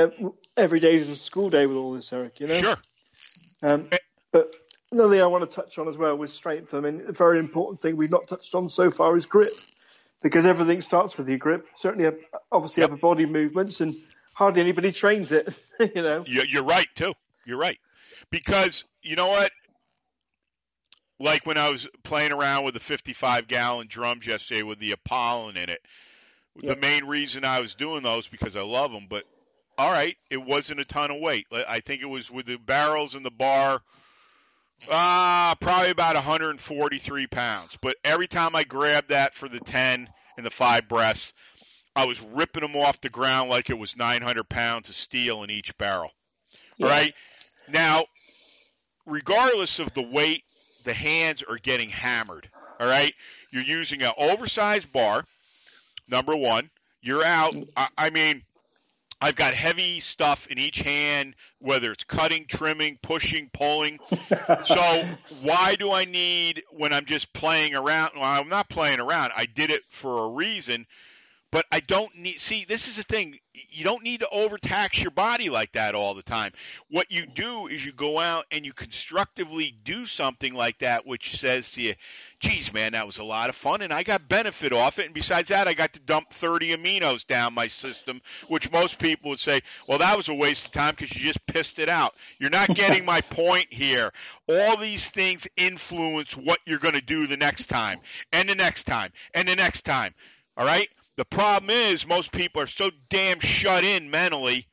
Every day is a school day with all this, Eric. You know. Sure. Um, but another thing I want to touch on as well with strength. I mean, a very important thing we've not touched on so far is grip, because everything starts with your grip. Certainly, uh, obviously, Yep. upper body movements, and hardly anybody trains it. you know. You- You're right too. You're right. Because you know what? Like when I was playing around with the 55 gallon drums yesterday with the Apollon in it, Yeah. the main reason I was doing those because I love them. But all right, it wasn't a ton of weight. I think it was with the barrels and the bar. Ah, probably about 143 pounds. But every time I grabbed that for the 10 and the five breaths, I was ripping them off the ground like it was 900 pounds of steel in each barrel. Yeah. Right. Now, regardless of the weight, the hands are getting hammered. All right. You're using an oversized bar. Number one, you're out. I, I mean, I've got heavy stuff in each hand, whether it's cutting, trimming, pushing, pulling. So why do I need when I'm just playing around? Well, I'm not playing around. I did it for a reason, but I don't need. See, this is the thing. You don't need to overtax your body like that all the time. What you do is you go out and you constructively do something like that, which says to you, "Geez, man, that was a lot of fun, and I got benefit off it. And besides that, I got to dump 30 aminos down my system, which most people would say, well, that was a waste of time because you just pissed it out. You're not getting my point here. All these things influence what you're going to do the next time, and the next time, and the next time. All right. The problem is most people are so damn shut in mentally.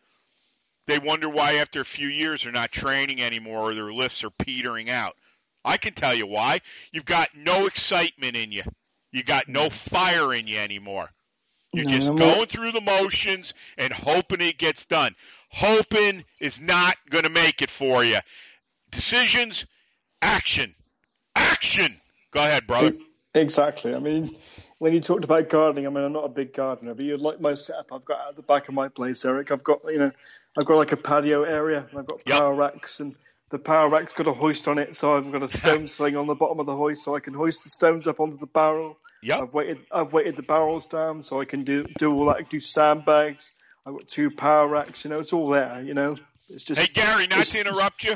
They wonder why after a few years they're not training anymore or their lifts are petering out. I can tell you why. You've got no excitement in you. You got no fire in you anymore. You're No, just I'm going not- through the motions and hoping it gets done. Hoping is not going to make it for you. Decisions, action. Action. Go ahead, brother. Exactly. I mean, when you talked about gardening, I mean, I'm not a big gardener, but you like my setup I've got at the back of my place, Eric. I've got, you know, I've got like a patio area, and I've got Yep. power racks, and the power rack's got a hoist on it, so I've got a stone sling on the bottom of the hoist, so I can hoist the stones up onto the barrel. Yeah. I've weighted, I've weighted the barrels down, so I can do do all that. Do sandbags. I've got two power racks. You know, it's all there. You know, it's just. Hey, Gary, not to interrupt you.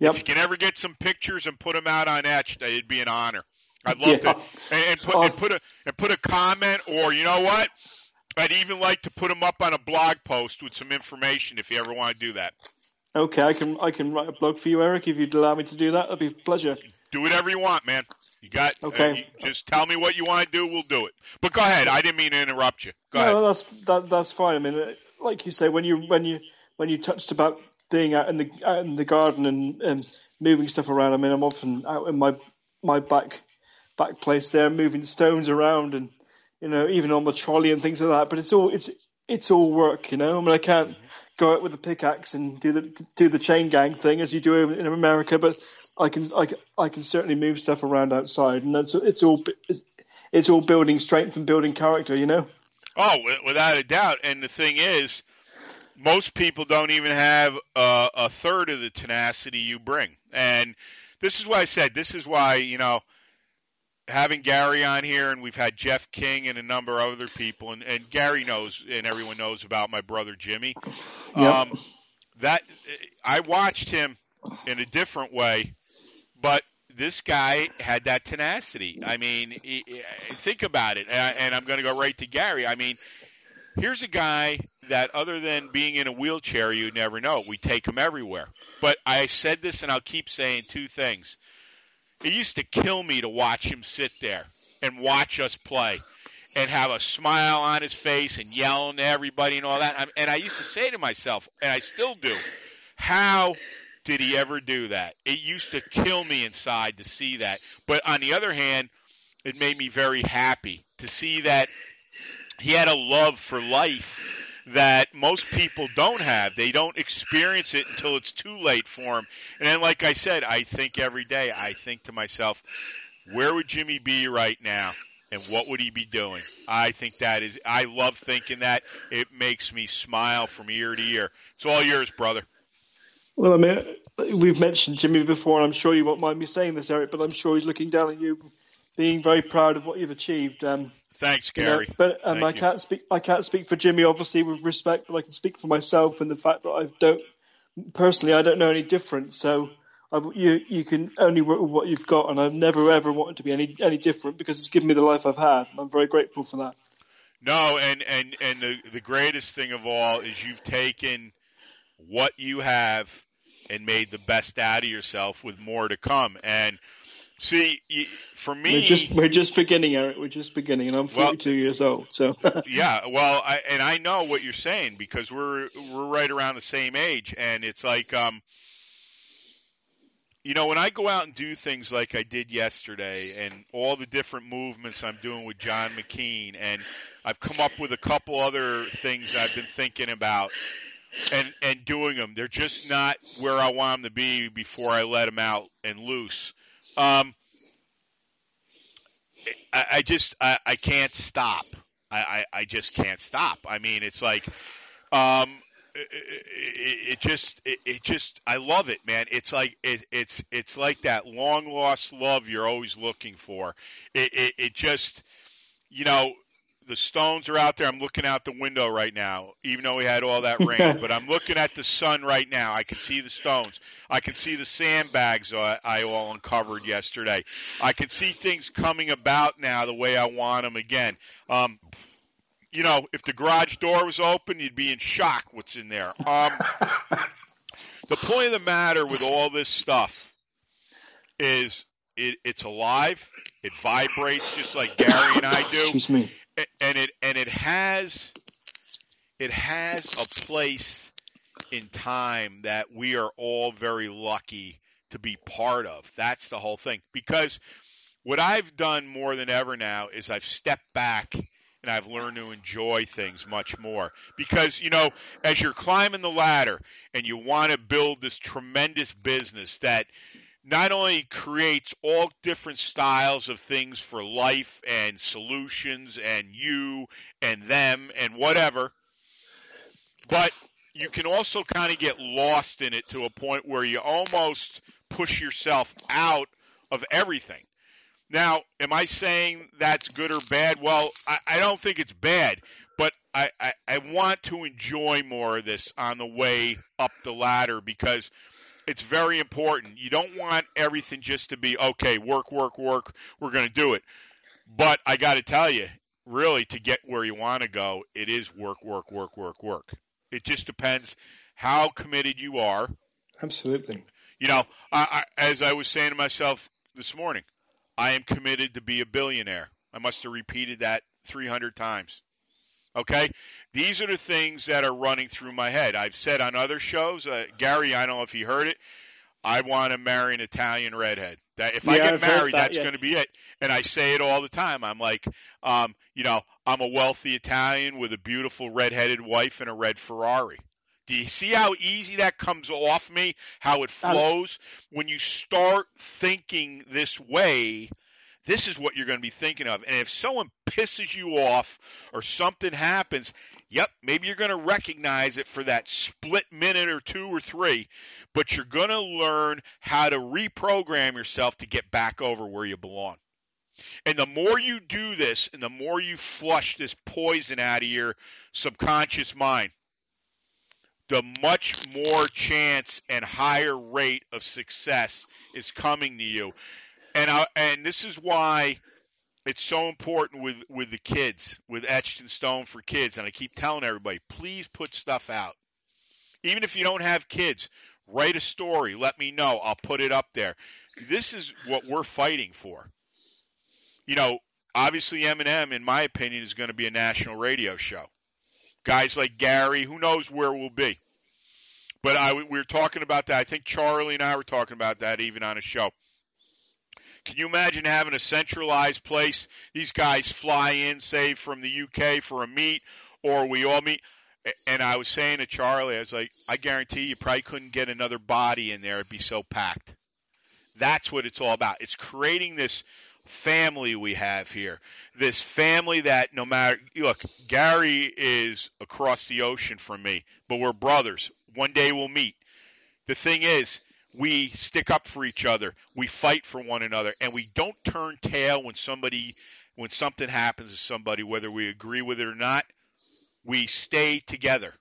Yep. If you can ever get some pictures and put them out on Etched, it'd be an honor. I'd love Yeah. to, and, and put and put a and put a comment, or you know what? I'd even like to put them up on a blog post with some information if you ever want to do that. Okay, I can I can write a blog for you, Eric, if you'd allow me to do that. That'd be a pleasure. Do whatever you want, man. You got Okay. uh, you just tell me what you want to do. We'll do it. But go ahead. I didn't mean to interrupt you. Go no, ahead. that's that, that's fine. I mean, uh, like you say, when you when you when you touched about being out in the out in the garden and, and moving stuff around, I mean, I'm often out in my my back back place there, moving stones around, and you know, even on the trolley and things like that. But it's all it's it's all work, you know. I mean, I can't mm-hmm. go out with a pickaxe and do the do the chain gang thing as you do in America, but I can I can, I can certainly move stuff around outside, and that's it's all it's, it's all building strength and building character. You know. Oh, without a doubt. And the thing is, most people don't even have a, a third of the tenacity you bring. And this is why I said this is why you know having Gary on here, and we've had Jeff King and a number of other people, and, and Gary knows, and everyone knows about my brother Jimmy. Yep. Um, that I watched him in a different way, but this guy had that tenacity. I mean, he, he- think about it, and, and I'm going to go right to Gary. I mean, here's a guy that, other than being in a wheelchair, you never know. We take him everywhere. But I said this, and I'll keep saying two things. It used to kill me to watch him sit there and watch us play and have a smile on his face and yelling to everybody and all that. And I used to say to myself, and I still do, how did he ever do that? It used to kill me inside to see that. But on the other hand, it made me very happy to see that he had a love for life that most people don't have. They don't experience it until it's too late for them. And then, like I said, I think every day, I think to myself, where would Jimmy be right now? And what would he be doing? I think that is, I love thinking that. It makes me smile from ear to ear. It's all yours, brother. Well, I mean, we've mentioned Jimmy before, and I'm sure you won't mind me saying this, Eric, but I'm sure he's looking down on you, being very proud of what you've achieved. Um, Thanks, you know, Gary. but um, Thank I you. can't speak. I can't speak for Jimmy, obviously, with respect, but I can speak for myself and the fact that I don't personally. I don't know any different, so I've, you you can only work with what you've got, and I've never ever wanted to be any any different because it's given me the life I've had, and I'm very grateful for that. No, and and and the the greatest thing of all is you've taken what you have and made the best out of yourself with more to come. And see, y- for me, We're just we're just beginning, Eric. We're just beginning, and I'm Well- 42 years old, so yeah, well, I, and I know what you're saying because we're we're right around the same age, and it's like, um, you know, when I go out and do things like I did yesterday, and all the different movements I'm doing with John McKean, and I've come up with a couple other things I've been thinking about, and and doing them. They're just not where I want them to be before I let them out and loose. Um, I, I just I, I can't stop. I, I, I just can't stop. I mean, it's like, um, it, it, just, it, it just, I love it, man. It's like, it, it's, it's like that long lost love you're always looking for. It, it just, you know, the stones are out there. I'm looking out the window right now, even though we had all that rain. but I'm looking at the sun right now. I can see the stones. I can see the sandbags I, I all uncovered yesterday. I can see things coming about now the way I want them again. Um, you know, if the garage door was open, you'd be in shock what's in there. Um, the point of the matter with all this stuff is it, it's alive. It vibrates just like Gary and I do excuse me. And it and it has it has a place in time that we are all very lucky to be part of. That's the whole thing. Because what I've done more than ever now is I've stepped back and I've learned to enjoy things much more. Because, you know, as you're climbing the ladder and you want to build this tremendous business that not only creates all different styles of things for life and solutions and you and them and whatever, but you can also kind of get lost in it to a point where you almost push yourself out of everything. Now, am I saying that's good or bad? Well, I, I don't think it's bad, but I, I, I want to enjoy more of this on the way up the ladder because it's very important. You don't want everything just to be okay, work, work, work. We're going to do it. But I got to tell you, really, to get where you want to go, it is work, work, work, work, work. It just depends how committed you are. Absolutely. You know, I, I, as I was saying to myself this morning, I am committed to be a billionaire. I must have repeated that 300 times. Okay? These are the things that are running through my head. I've said on other shows, uh, Gary, I don't know if you heard it, I want to marry an Italian redhead. That if I get I've married, that, that's yeah. going to be it. And I say it all the time. I'm like, um, you know, I'm a wealthy Italian with a beautiful redheaded wife and a red Ferrari. Do you see how easy that comes off me? How it flows when you start thinking this way? This is what you're going to be thinking of. And if someone pisses you off or something happens, yep, maybe you're going to recognize it for that split minute or two or three, but you're going to learn how to reprogram yourself to get back over where you belong. And the more you do this and the more you flush this poison out of your subconscious mind, the much more chance and higher rate of success is coming to you. And I, and this is why it's so important with with the kids, with etched in stone for kids. And I keep telling everybody, please put stuff out. Even if you don't have kids, write a story. Let me know. I'll put it up there. This is what we're fighting for. You know, obviously M&M, in my opinion, is going to be a national radio show. Guys like Gary, who knows where we'll be. But I, we were talking about that. I think Charlie and I were talking about that even on a show. Can you imagine having a centralized place? These guys fly in, say, from the UK for a meet, or we all meet. And I was saying to Charlie, I was like, I guarantee you probably couldn't get another body in there. It'd be so packed. That's what it's all about. It's creating this family we have here. This family that no matter, look, Gary is across the ocean from me, but we're brothers. One day we'll meet. The thing is, we stick up for each other. We fight for one another, and we don't turn tail when somebody, when something happens to somebody, whether we agree with it or not. We stay together.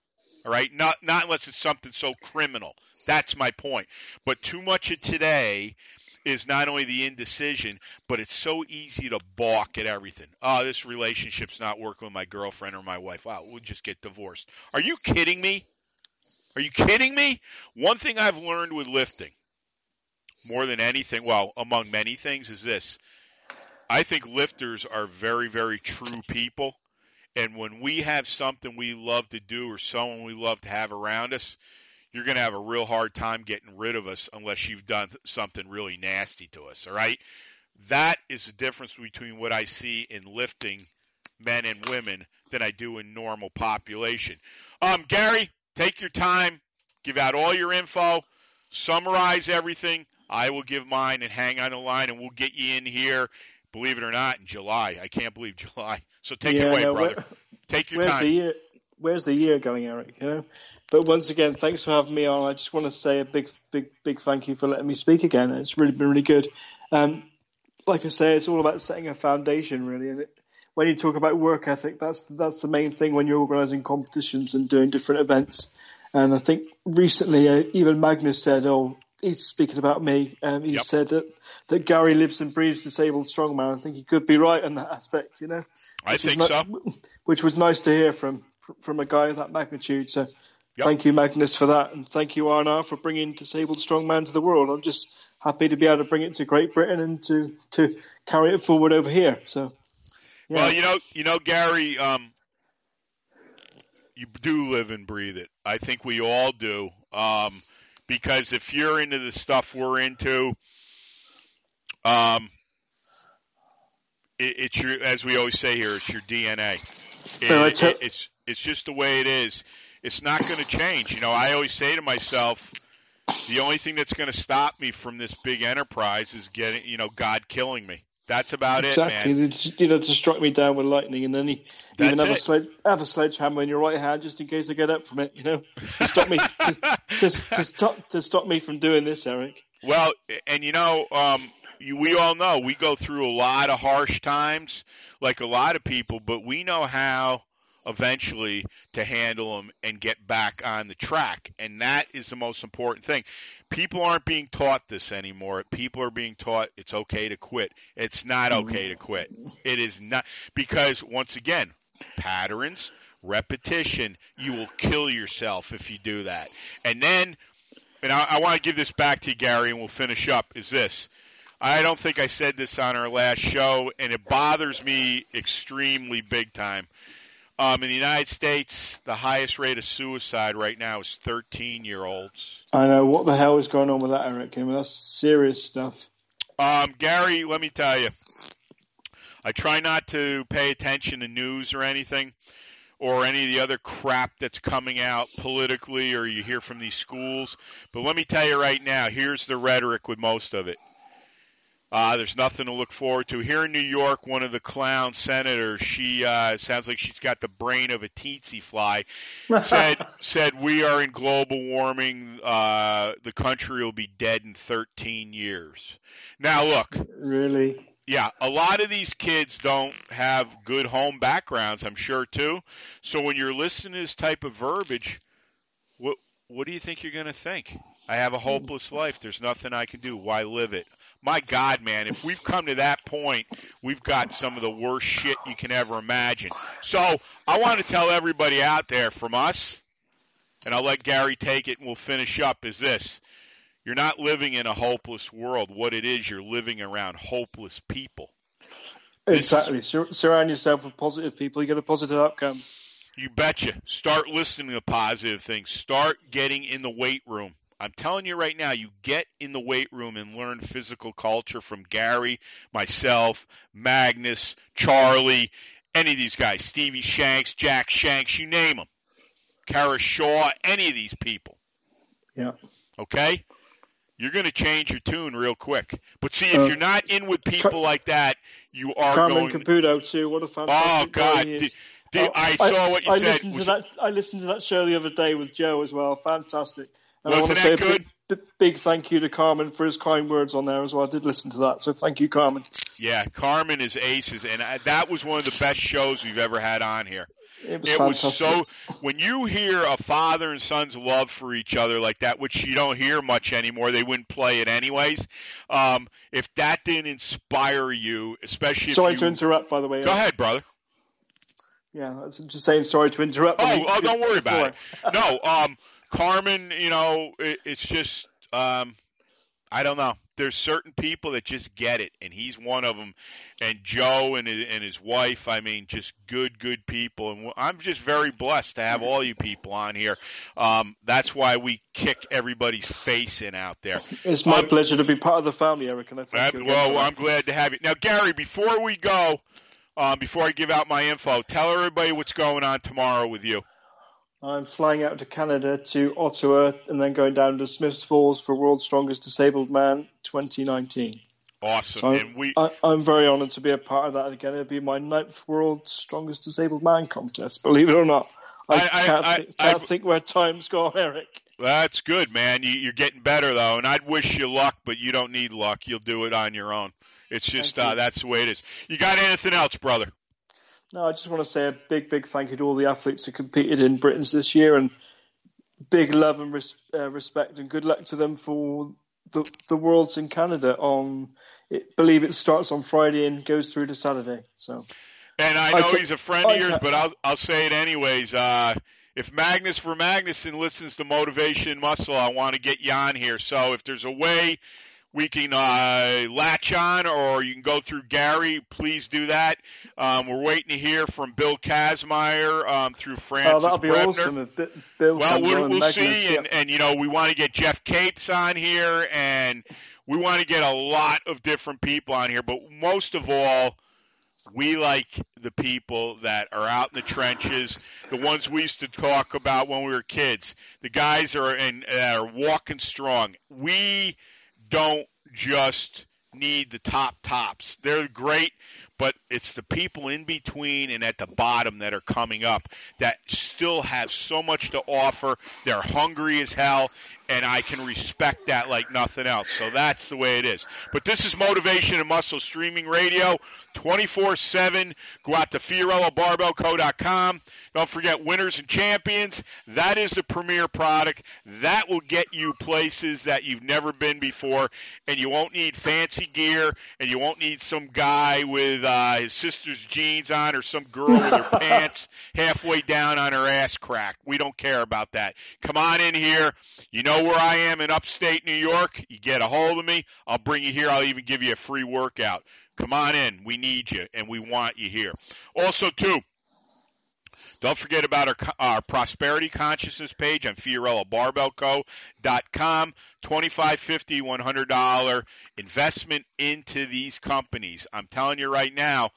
All right, not not unless it's something so criminal. That's my point. But too much of today is not only the indecision, but it's so easy to balk at everything. Oh, this relationship's not working with my girlfriend or my wife. Wow, we'll just get divorced. Are you kidding me? Are you kidding me? One thing I've learned with lifting, more than anything, well, among many things, is this. I think lifters are very, very true people. And when we have something we love to do or someone we love to have around us, you're going to have a real hard time getting rid of us unless you've done something really nasty to us. All right. That is the difference between what I see in lifting men and women than I do in normal population. Um, Gary, take your time, give out all your info, summarize everything. I will give mine and hang on the line, and we'll get you in here. Believe it or not, in July. I can't believe July. So take yeah, it away, no, brother. Take your where's time. The year, where's the year going, Eric? You know. But once again, thanks for having me on. I just want to say a big, big, big thank you for letting me speak again. It's really been really good. Um, like I say, it's all about setting a foundation, really. And it, when you talk about work ethic, that's that's the main thing when you're organising competitions and doing different events. And I think recently, uh, even Magnus said, "Oh, he's speaking about me." Um, he yep. said that that Gary lives and breathes disabled strongman. I think he could be right in that aspect, you know. I think so. Which was nice to hear from from a guy of that magnitude. So. Yep. Thank you, Magnus, for that, and thank you, Arnar, for bringing disabled strongman to the world. I'm just happy to be able to bring it to Great Britain and to to carry it forward over here. So. Well, you know, you know, Gary, um, you do live and breathe it. I think we all do. Um, because if you're into the stuff we're into, um, it, it's your, as we always say here, it's your DNA. It, it, it's it's just the way it is. It's not going to change. You know, I always say to myself, the only thing that's going to stop me from this big enterprise is getting, you know, God killing me. That's about exactly. it, man. Exactly. You know, to strike me down with lightning, and then you even have a, sledge, have a sledgehammer in your right hand just in case I get up from it. You know, to stop me to, to, to, stop to stop me from doing this, Eric. Well, and you know, um, you, we all know we go through a lot of harsh times, like a lot of people, but we know how eventually to handle them and get back on the track. And that is the most important thing. People aren't being taught this anymore. People are being taught it's okay to quit. It's not mm-hmm. okay to quit. It is not because once again, patterns, repetition, you will kill yourself if you do that. And then and I, I want to give this back to you, Gary, and we'll finish up, is this. I don't think I said this on our last show, and it bothers me extremely big time. Um, in the United States, the highest rate of suicide right now is 13 year olds. I know. What the hell is going on with that, Eric? I mean, that's serious stuff. Um, Gary, let me tell you, I try not to pay attention to news or anything or any of the other crap that's coming out politically or you hear from these schools. But let me tell you right now, here's the rhetoric with most of it. Uh, there's nothing to look forward to. Here in New York, one of the clown senators, she uh, sounds like she's got the brain of a tsetse fly, said said we are in global warming. Uh, the country will be dead in 13 years. Now, look, really, yeah, a lot of these kids don't have good home backgrounds. I'm sure too. So when you're listening to this type of verbiage, what what do you think you're going to think? I have a hopeless life. There's nothing I can do. Why live it? My God, man, if we've come to that point, we've got some of the worst shit you can ever imagine. So I want to tell everybody out there from us, and I'll let Gary take it and we'll finish up, is this. You're not living in a hopeless world. What it is, you're living around hopeless people. Exactly. Sur- surround yourself with positive people, you get a positive outcome. You betcha. Start listening to positive things. Start getting in the weight room. I'm telling you right now, you get in the weight room and learn physical culture from Gary, myself, Magnus, Charlie, any of these guys, Stevie Shanks, Jack Shanks, you name them. Kara Shaw, any of these people. Yeah. Okay? You're going to change your tune real quick. But see, if uh, you're not in with people Car- like that, you are Carmen going. Caputo too. What a fantastic. Oh God! Did, did, oh, I saw what you I said. Listened to that, I listened to that show the other day with Joe as well. Fantastic. And Wasn't I want to that say good? a big, big thank you to Carmen for his kind words on there as well. I did listen to that, so thank you, Carmen. Yeah, Carmen is aces, and I, that was one of the best shows we've ever had on here. It was, it was so when you hear a father and son's love for each other like that, which you don't hear much anymore. They wouldn't play it anyways. Um, if that didn't inspire you, especially sorry if to interrupt, by the way. Go ahead, brother. Yeah, I was just saying sorry to interrupt. Oh, oh, don't worry about it. No, um, Carmen, you know, it, it's just, um, I don't know. There's certain people that just get it, and he's one of them. And Joe and his, and his wife, I mean, just good, good people. And I'm just very blessed to have all you people on here. Um, that's why we kick everybody's face in out there. It's my um, pleasure to be part of the family, Eric. And I thank uh, you well, I'm glad to have you. Now, Gary, before we go, um, before I give out my info, tell everybody what's going on tomorrow with you. I'm flying out to Canada to Ottawa and then going down to Smiths Falls for World's Strongest Disabled Man 2019. Awesome. So and we I, am very honoured to be a part of that again. It'll be my ninth World's Strongest Disabled Man contest, believe it or not. I, I can't, I, think, I, can't think where time's gone, Eric. That's good, man. You, you're getting better though, and I'd wish you luck, but you don't need luck. You'll do it on your own. It's just uh, that's the way it is. You got anything else, brother? No, I just want to say a big, big thank you to all the athletes who competed in Britain's this year, and big love and res- uh, respect, and good luck to them for the the Worlds in Canada. On, I believe it starts on Friday and goes through to Saturday. So, and I know I he's a friend of yours, but I'll I'll say it anyways. Uh, if Magnus Ver Magnusson listens to Motivation Muscle, I want to get you on here. So if there's a way we can uh, latch on, or you can go through Gary. Please do that. Um, we're waiting to hear from Bill Kazmaier um, through Francis. Oh, that'll be Brebner. awesome if Bill. Well, we'll, we'll see, and, and you know we want to get Geoff Capes on here, and we want to get a lot of different people on here, but most of all. We like the people that are out in the trenches, the ones we used to talk about when we were kids. The guys are and that are walking strong. We don't just need the top tops. They're great, but it's the people in between and at the bottom that are coming up that still have so much to offer. They're hungry as hell, and I can respect that like nothing else. So that's the way it is. But this is Motivation and Muscle Streaming Radio, 24 7. Go out to FiorilloBarbellCo.com. Don't forget Winners and Champions. That is the premier product. That will get you places that you've never been before, and you won't need fancy gear, and you won't need some guy with uh, his sister's jeans on or some girl with her pants halfway down on her ass crack. We don't care about that. Come on in here. You know where I am in upstate New York. You get a hold of me. I'll bring you here. I'll even give you a free workout. Come on in. We need you, and we want you here. Also, too, don't forget about our, our prosperity consciousness page on FiorilloBarbellCo.com. $25, $50, $100 investment into these companies. I'm telling you right now,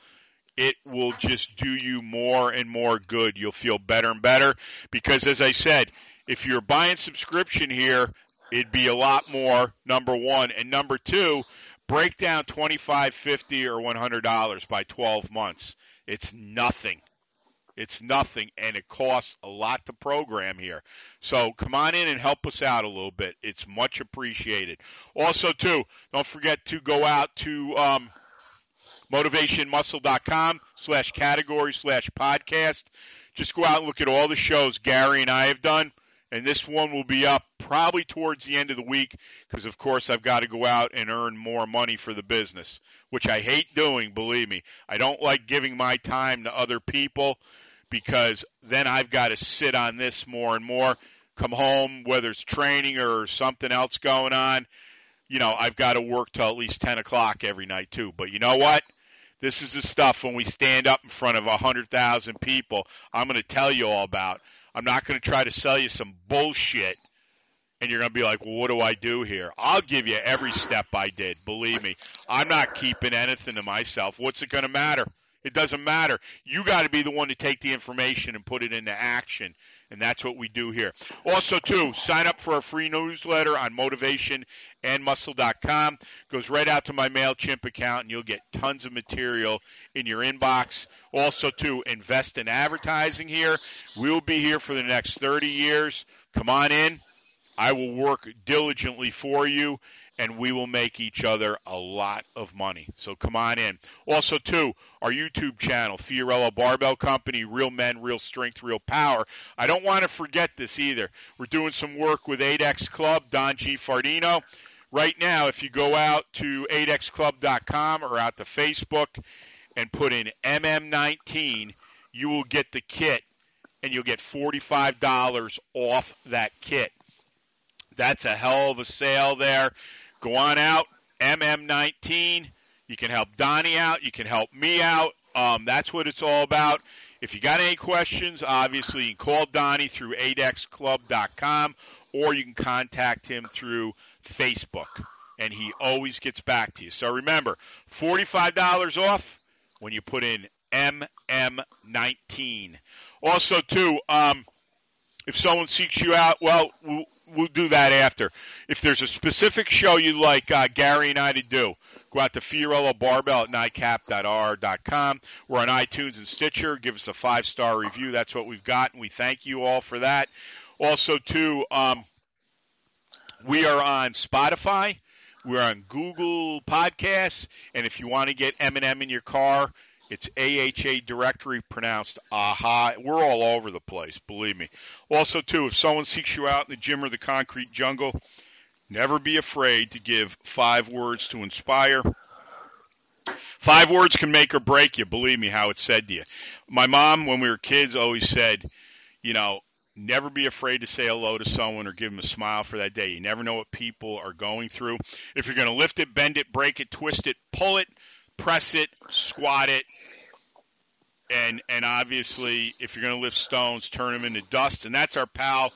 it will just do you more and more good. You'll feel better and better because, as I said, if you're buying subscription here, it'd be a lot more, number one. And number two, Break down 25, 50 or $100 by 12 months. It's nothing. It's nothing, and it costs a lot to program here. So come on in and help us out a little bit. It's much appreciated. Also, too, don't forget to go out to um, motivationmuscle.com slash category slash podcast. Just go out and look at all the shows Gary and I have done. And this one will be up probably towards the end of the week because, of course, I've got to go out and earn more money for the business, which I hate doing, believe me. I don't like giving my time to other people because then I've got to sit on this more and more. Come home, whether it's training or something else going on, you know, I've got to work till at least 10 o'clock every night, too. But you know what? This is the stuff when we stand up in front of 100,000 people, I'm going to tell you all about. I'm not going to try to sell you some bullshit and you're going to be like, well, what do I do here? I'll give you every step I did. Believe me, I'm not keeping anything to myself. What's it going to matter? It doesn't matter. You got to be the one to take the information and put it into action. And that's what we do here. Also, too, sign up for our free newsletter on motivationandmuscle.com. Goes right out to my MailChimp account, and you'll get tons of material in your inbox. Also, too, invest in advertising here. We'll be here for the next 30 years. Come on in. I will work diligently for you and we will make each other a lot of money. So come on in. Also, too, our YouTube channel, Fiorillo Barbell Company, Real Men, Real Strength, Real Power. I don't want to forget this either. We're doing some work with 8X Club, Don G. Fardino. Right now, if you go out to 8xclub.com or out to Facebook and put in MM19, you will get the kit and you'll get $45 off that kit. That's a hell of a sale there. Go on out, MM19. You can help Donnie out. You can help me out. Um, that's what it's all about. If you got any questions, obviously you can call Donnie through 8xclub.com or you can contact him through Facebook, and he always gets back to you. So remember, $45 off when you put in MM19. Also, too, um, if someone seeks you out, well, well, we'll do that after. If there's a specific show you'd like uh, Gary and I to do, go out to Fiorillo Barbell at nightcap.r.com. We're on iTunes and Stitcher. Give us a five star review. That's what we've got, and we thank you all for that. Also, too, um, we are on Spotify. We're on Google Podcasts, and if you want to get M&M in your car, it's AHA directory pronounced AHA. We're all over the place, believe me. Also, too, if someone seeks you out in the gym or the concrete jungle, never be afraid to give five words to inspire. Five words can make or break you, believe me, how it's said to you. My mom, when we were kids, always said, you know, never be afraid to say hello to someone or give them a smile for that day. You never know what people are going through. If you're going to lift it, bend it, break it, twist it, pull it, press it, squat it, and and obviously if you're going to lift stones, turn them into dust. And that's our pal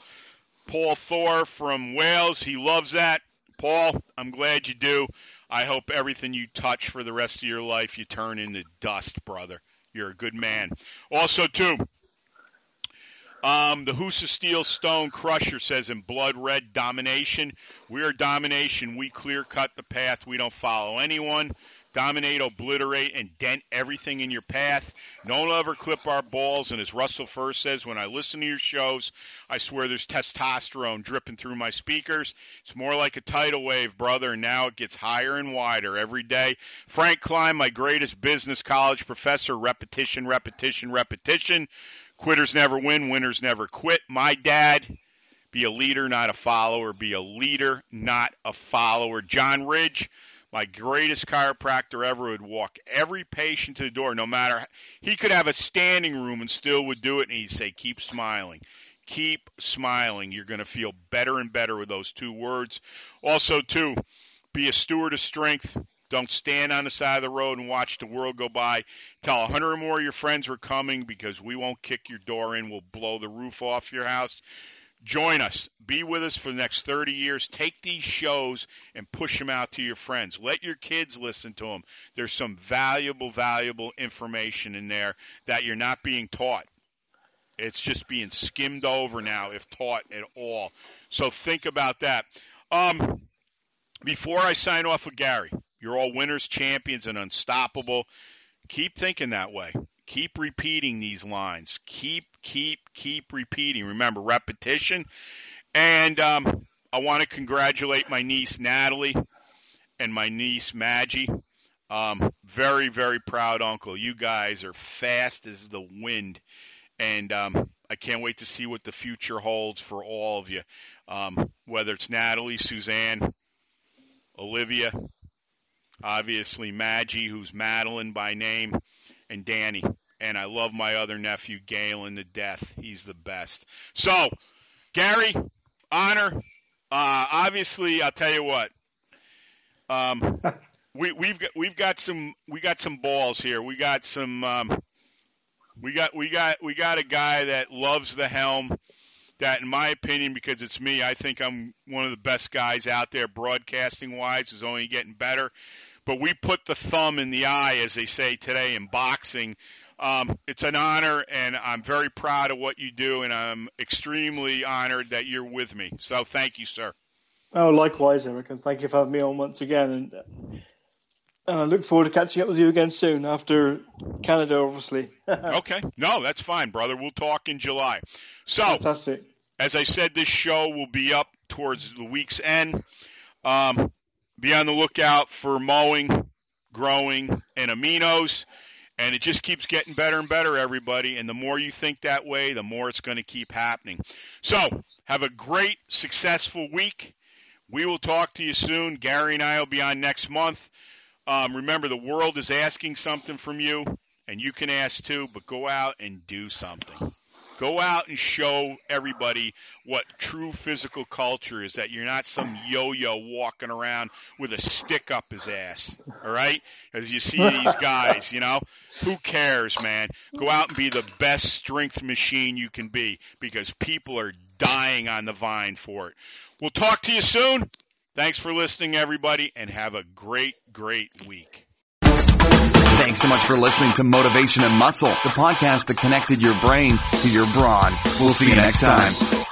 Paul Thor from Wales. He loves that. Paul, I'm glad you do. I hope everything you touch for the rest of your life you turn into dust, brother. You're a good man. Also, too, um, the Husa Steel Stone Crusher says in blood red domination. We are domination. We clear cut the path. We don't follow anyone dominate, obliterate, and dent everything in your path. Don't ever clip our balls. And as Russell First says, when I listen to your shows, I swear there's testosterone dripping through my speakers. It's more like a tidal wave, brother, and now it gets higher and wider every day. Frank Klein, my greatest business college professor, repetition, repetition, repetition. Quitters never win, winners never quit. My dad, be a leader, not a follower. Be a leader, not a follower. John Ridge, my greatest chiropractor ever would walk every patient to the door, no matter he could have a standing room and still would do it, and he'd say, "Keep smiling." Keep smiling. You're going to feel better and better with those two words. Also, too, be a steward of strength. Don't stand on the side of the road and watch the world go by. Tell a hundred or more of your friends we're coming because we won't kick your door in. We'll blow the roof off your house. Join us. Be with us for the next 30 years. Take these shows and push them out to your friends. Let your kids listen to them. There's some valuable, valuable information in there that you're not being taught. It's just being skimmed over now, if taught at all. So think about that. Um, before I sign off with Gary, You're all winners, champions, and unstoppable. Keep thinking that way. Keep repeating these lines. Keep, keep, keep repeating. Remember, repetition. And um, I want to congratulate my niece Natalie and my niece Maggie. Um, very, very proud uncle. You guys are fast as the wind, and um, I can't wait to see what the future holds for all of you. Um, whether it's Natalie, Suzanne, Olivia, obviously Maggie, who's Madeline by name, and Danny. And I love my other nephew, Galen, to death. He's the best. So, Gary, honor. Uh, obviously, I'll tell you what. Um, we, we've got we've got some we got some balls here. We got some um, we got we got we got a guy that loves the helm. That, in my opinion, because it's me, I think I'm one of the best guys out there, broadcasting wise, is only getting better. But we put the thumb in the eye, as they say today in boxing. Um, it's an honor, and I'm very proud of what you do, and I'm extremely honored that you're with me. So, thank you, sir. Oh, likewise, Eric, and thank you for having me on once again. And uh, I look forward to catching up with you again soon after Canada, obviously. okay, no, that's fine, brother. We'll talk in July. So, Fantastic. as I said, this show will be up towards the week's end. Um, be on the lookout for mowing, growing, and aminos. And it just keeps getting better and better, everybody. And the more you think that way, the more it's going to keep happening. So, have a great, successful week. We will talk to you soon. Gary and I will be on next month. Um, remember, the world is asking something from you, and you can ask too, but go out and do something. Go out and show everybody what true physical culture is that you're not some yo yo walking around with a stick up his ass. All right? As you see these guys, you know, who cares, man? Go out and be the best strength machine you can be because people are dying on the vine for it. We'll talk to you soon. Thanks for listening, everybody, and have a great, great week. Thanks so much for listening to Motivation and Muscle, the podcast that connected your brain to your brawn. We'll see you next time.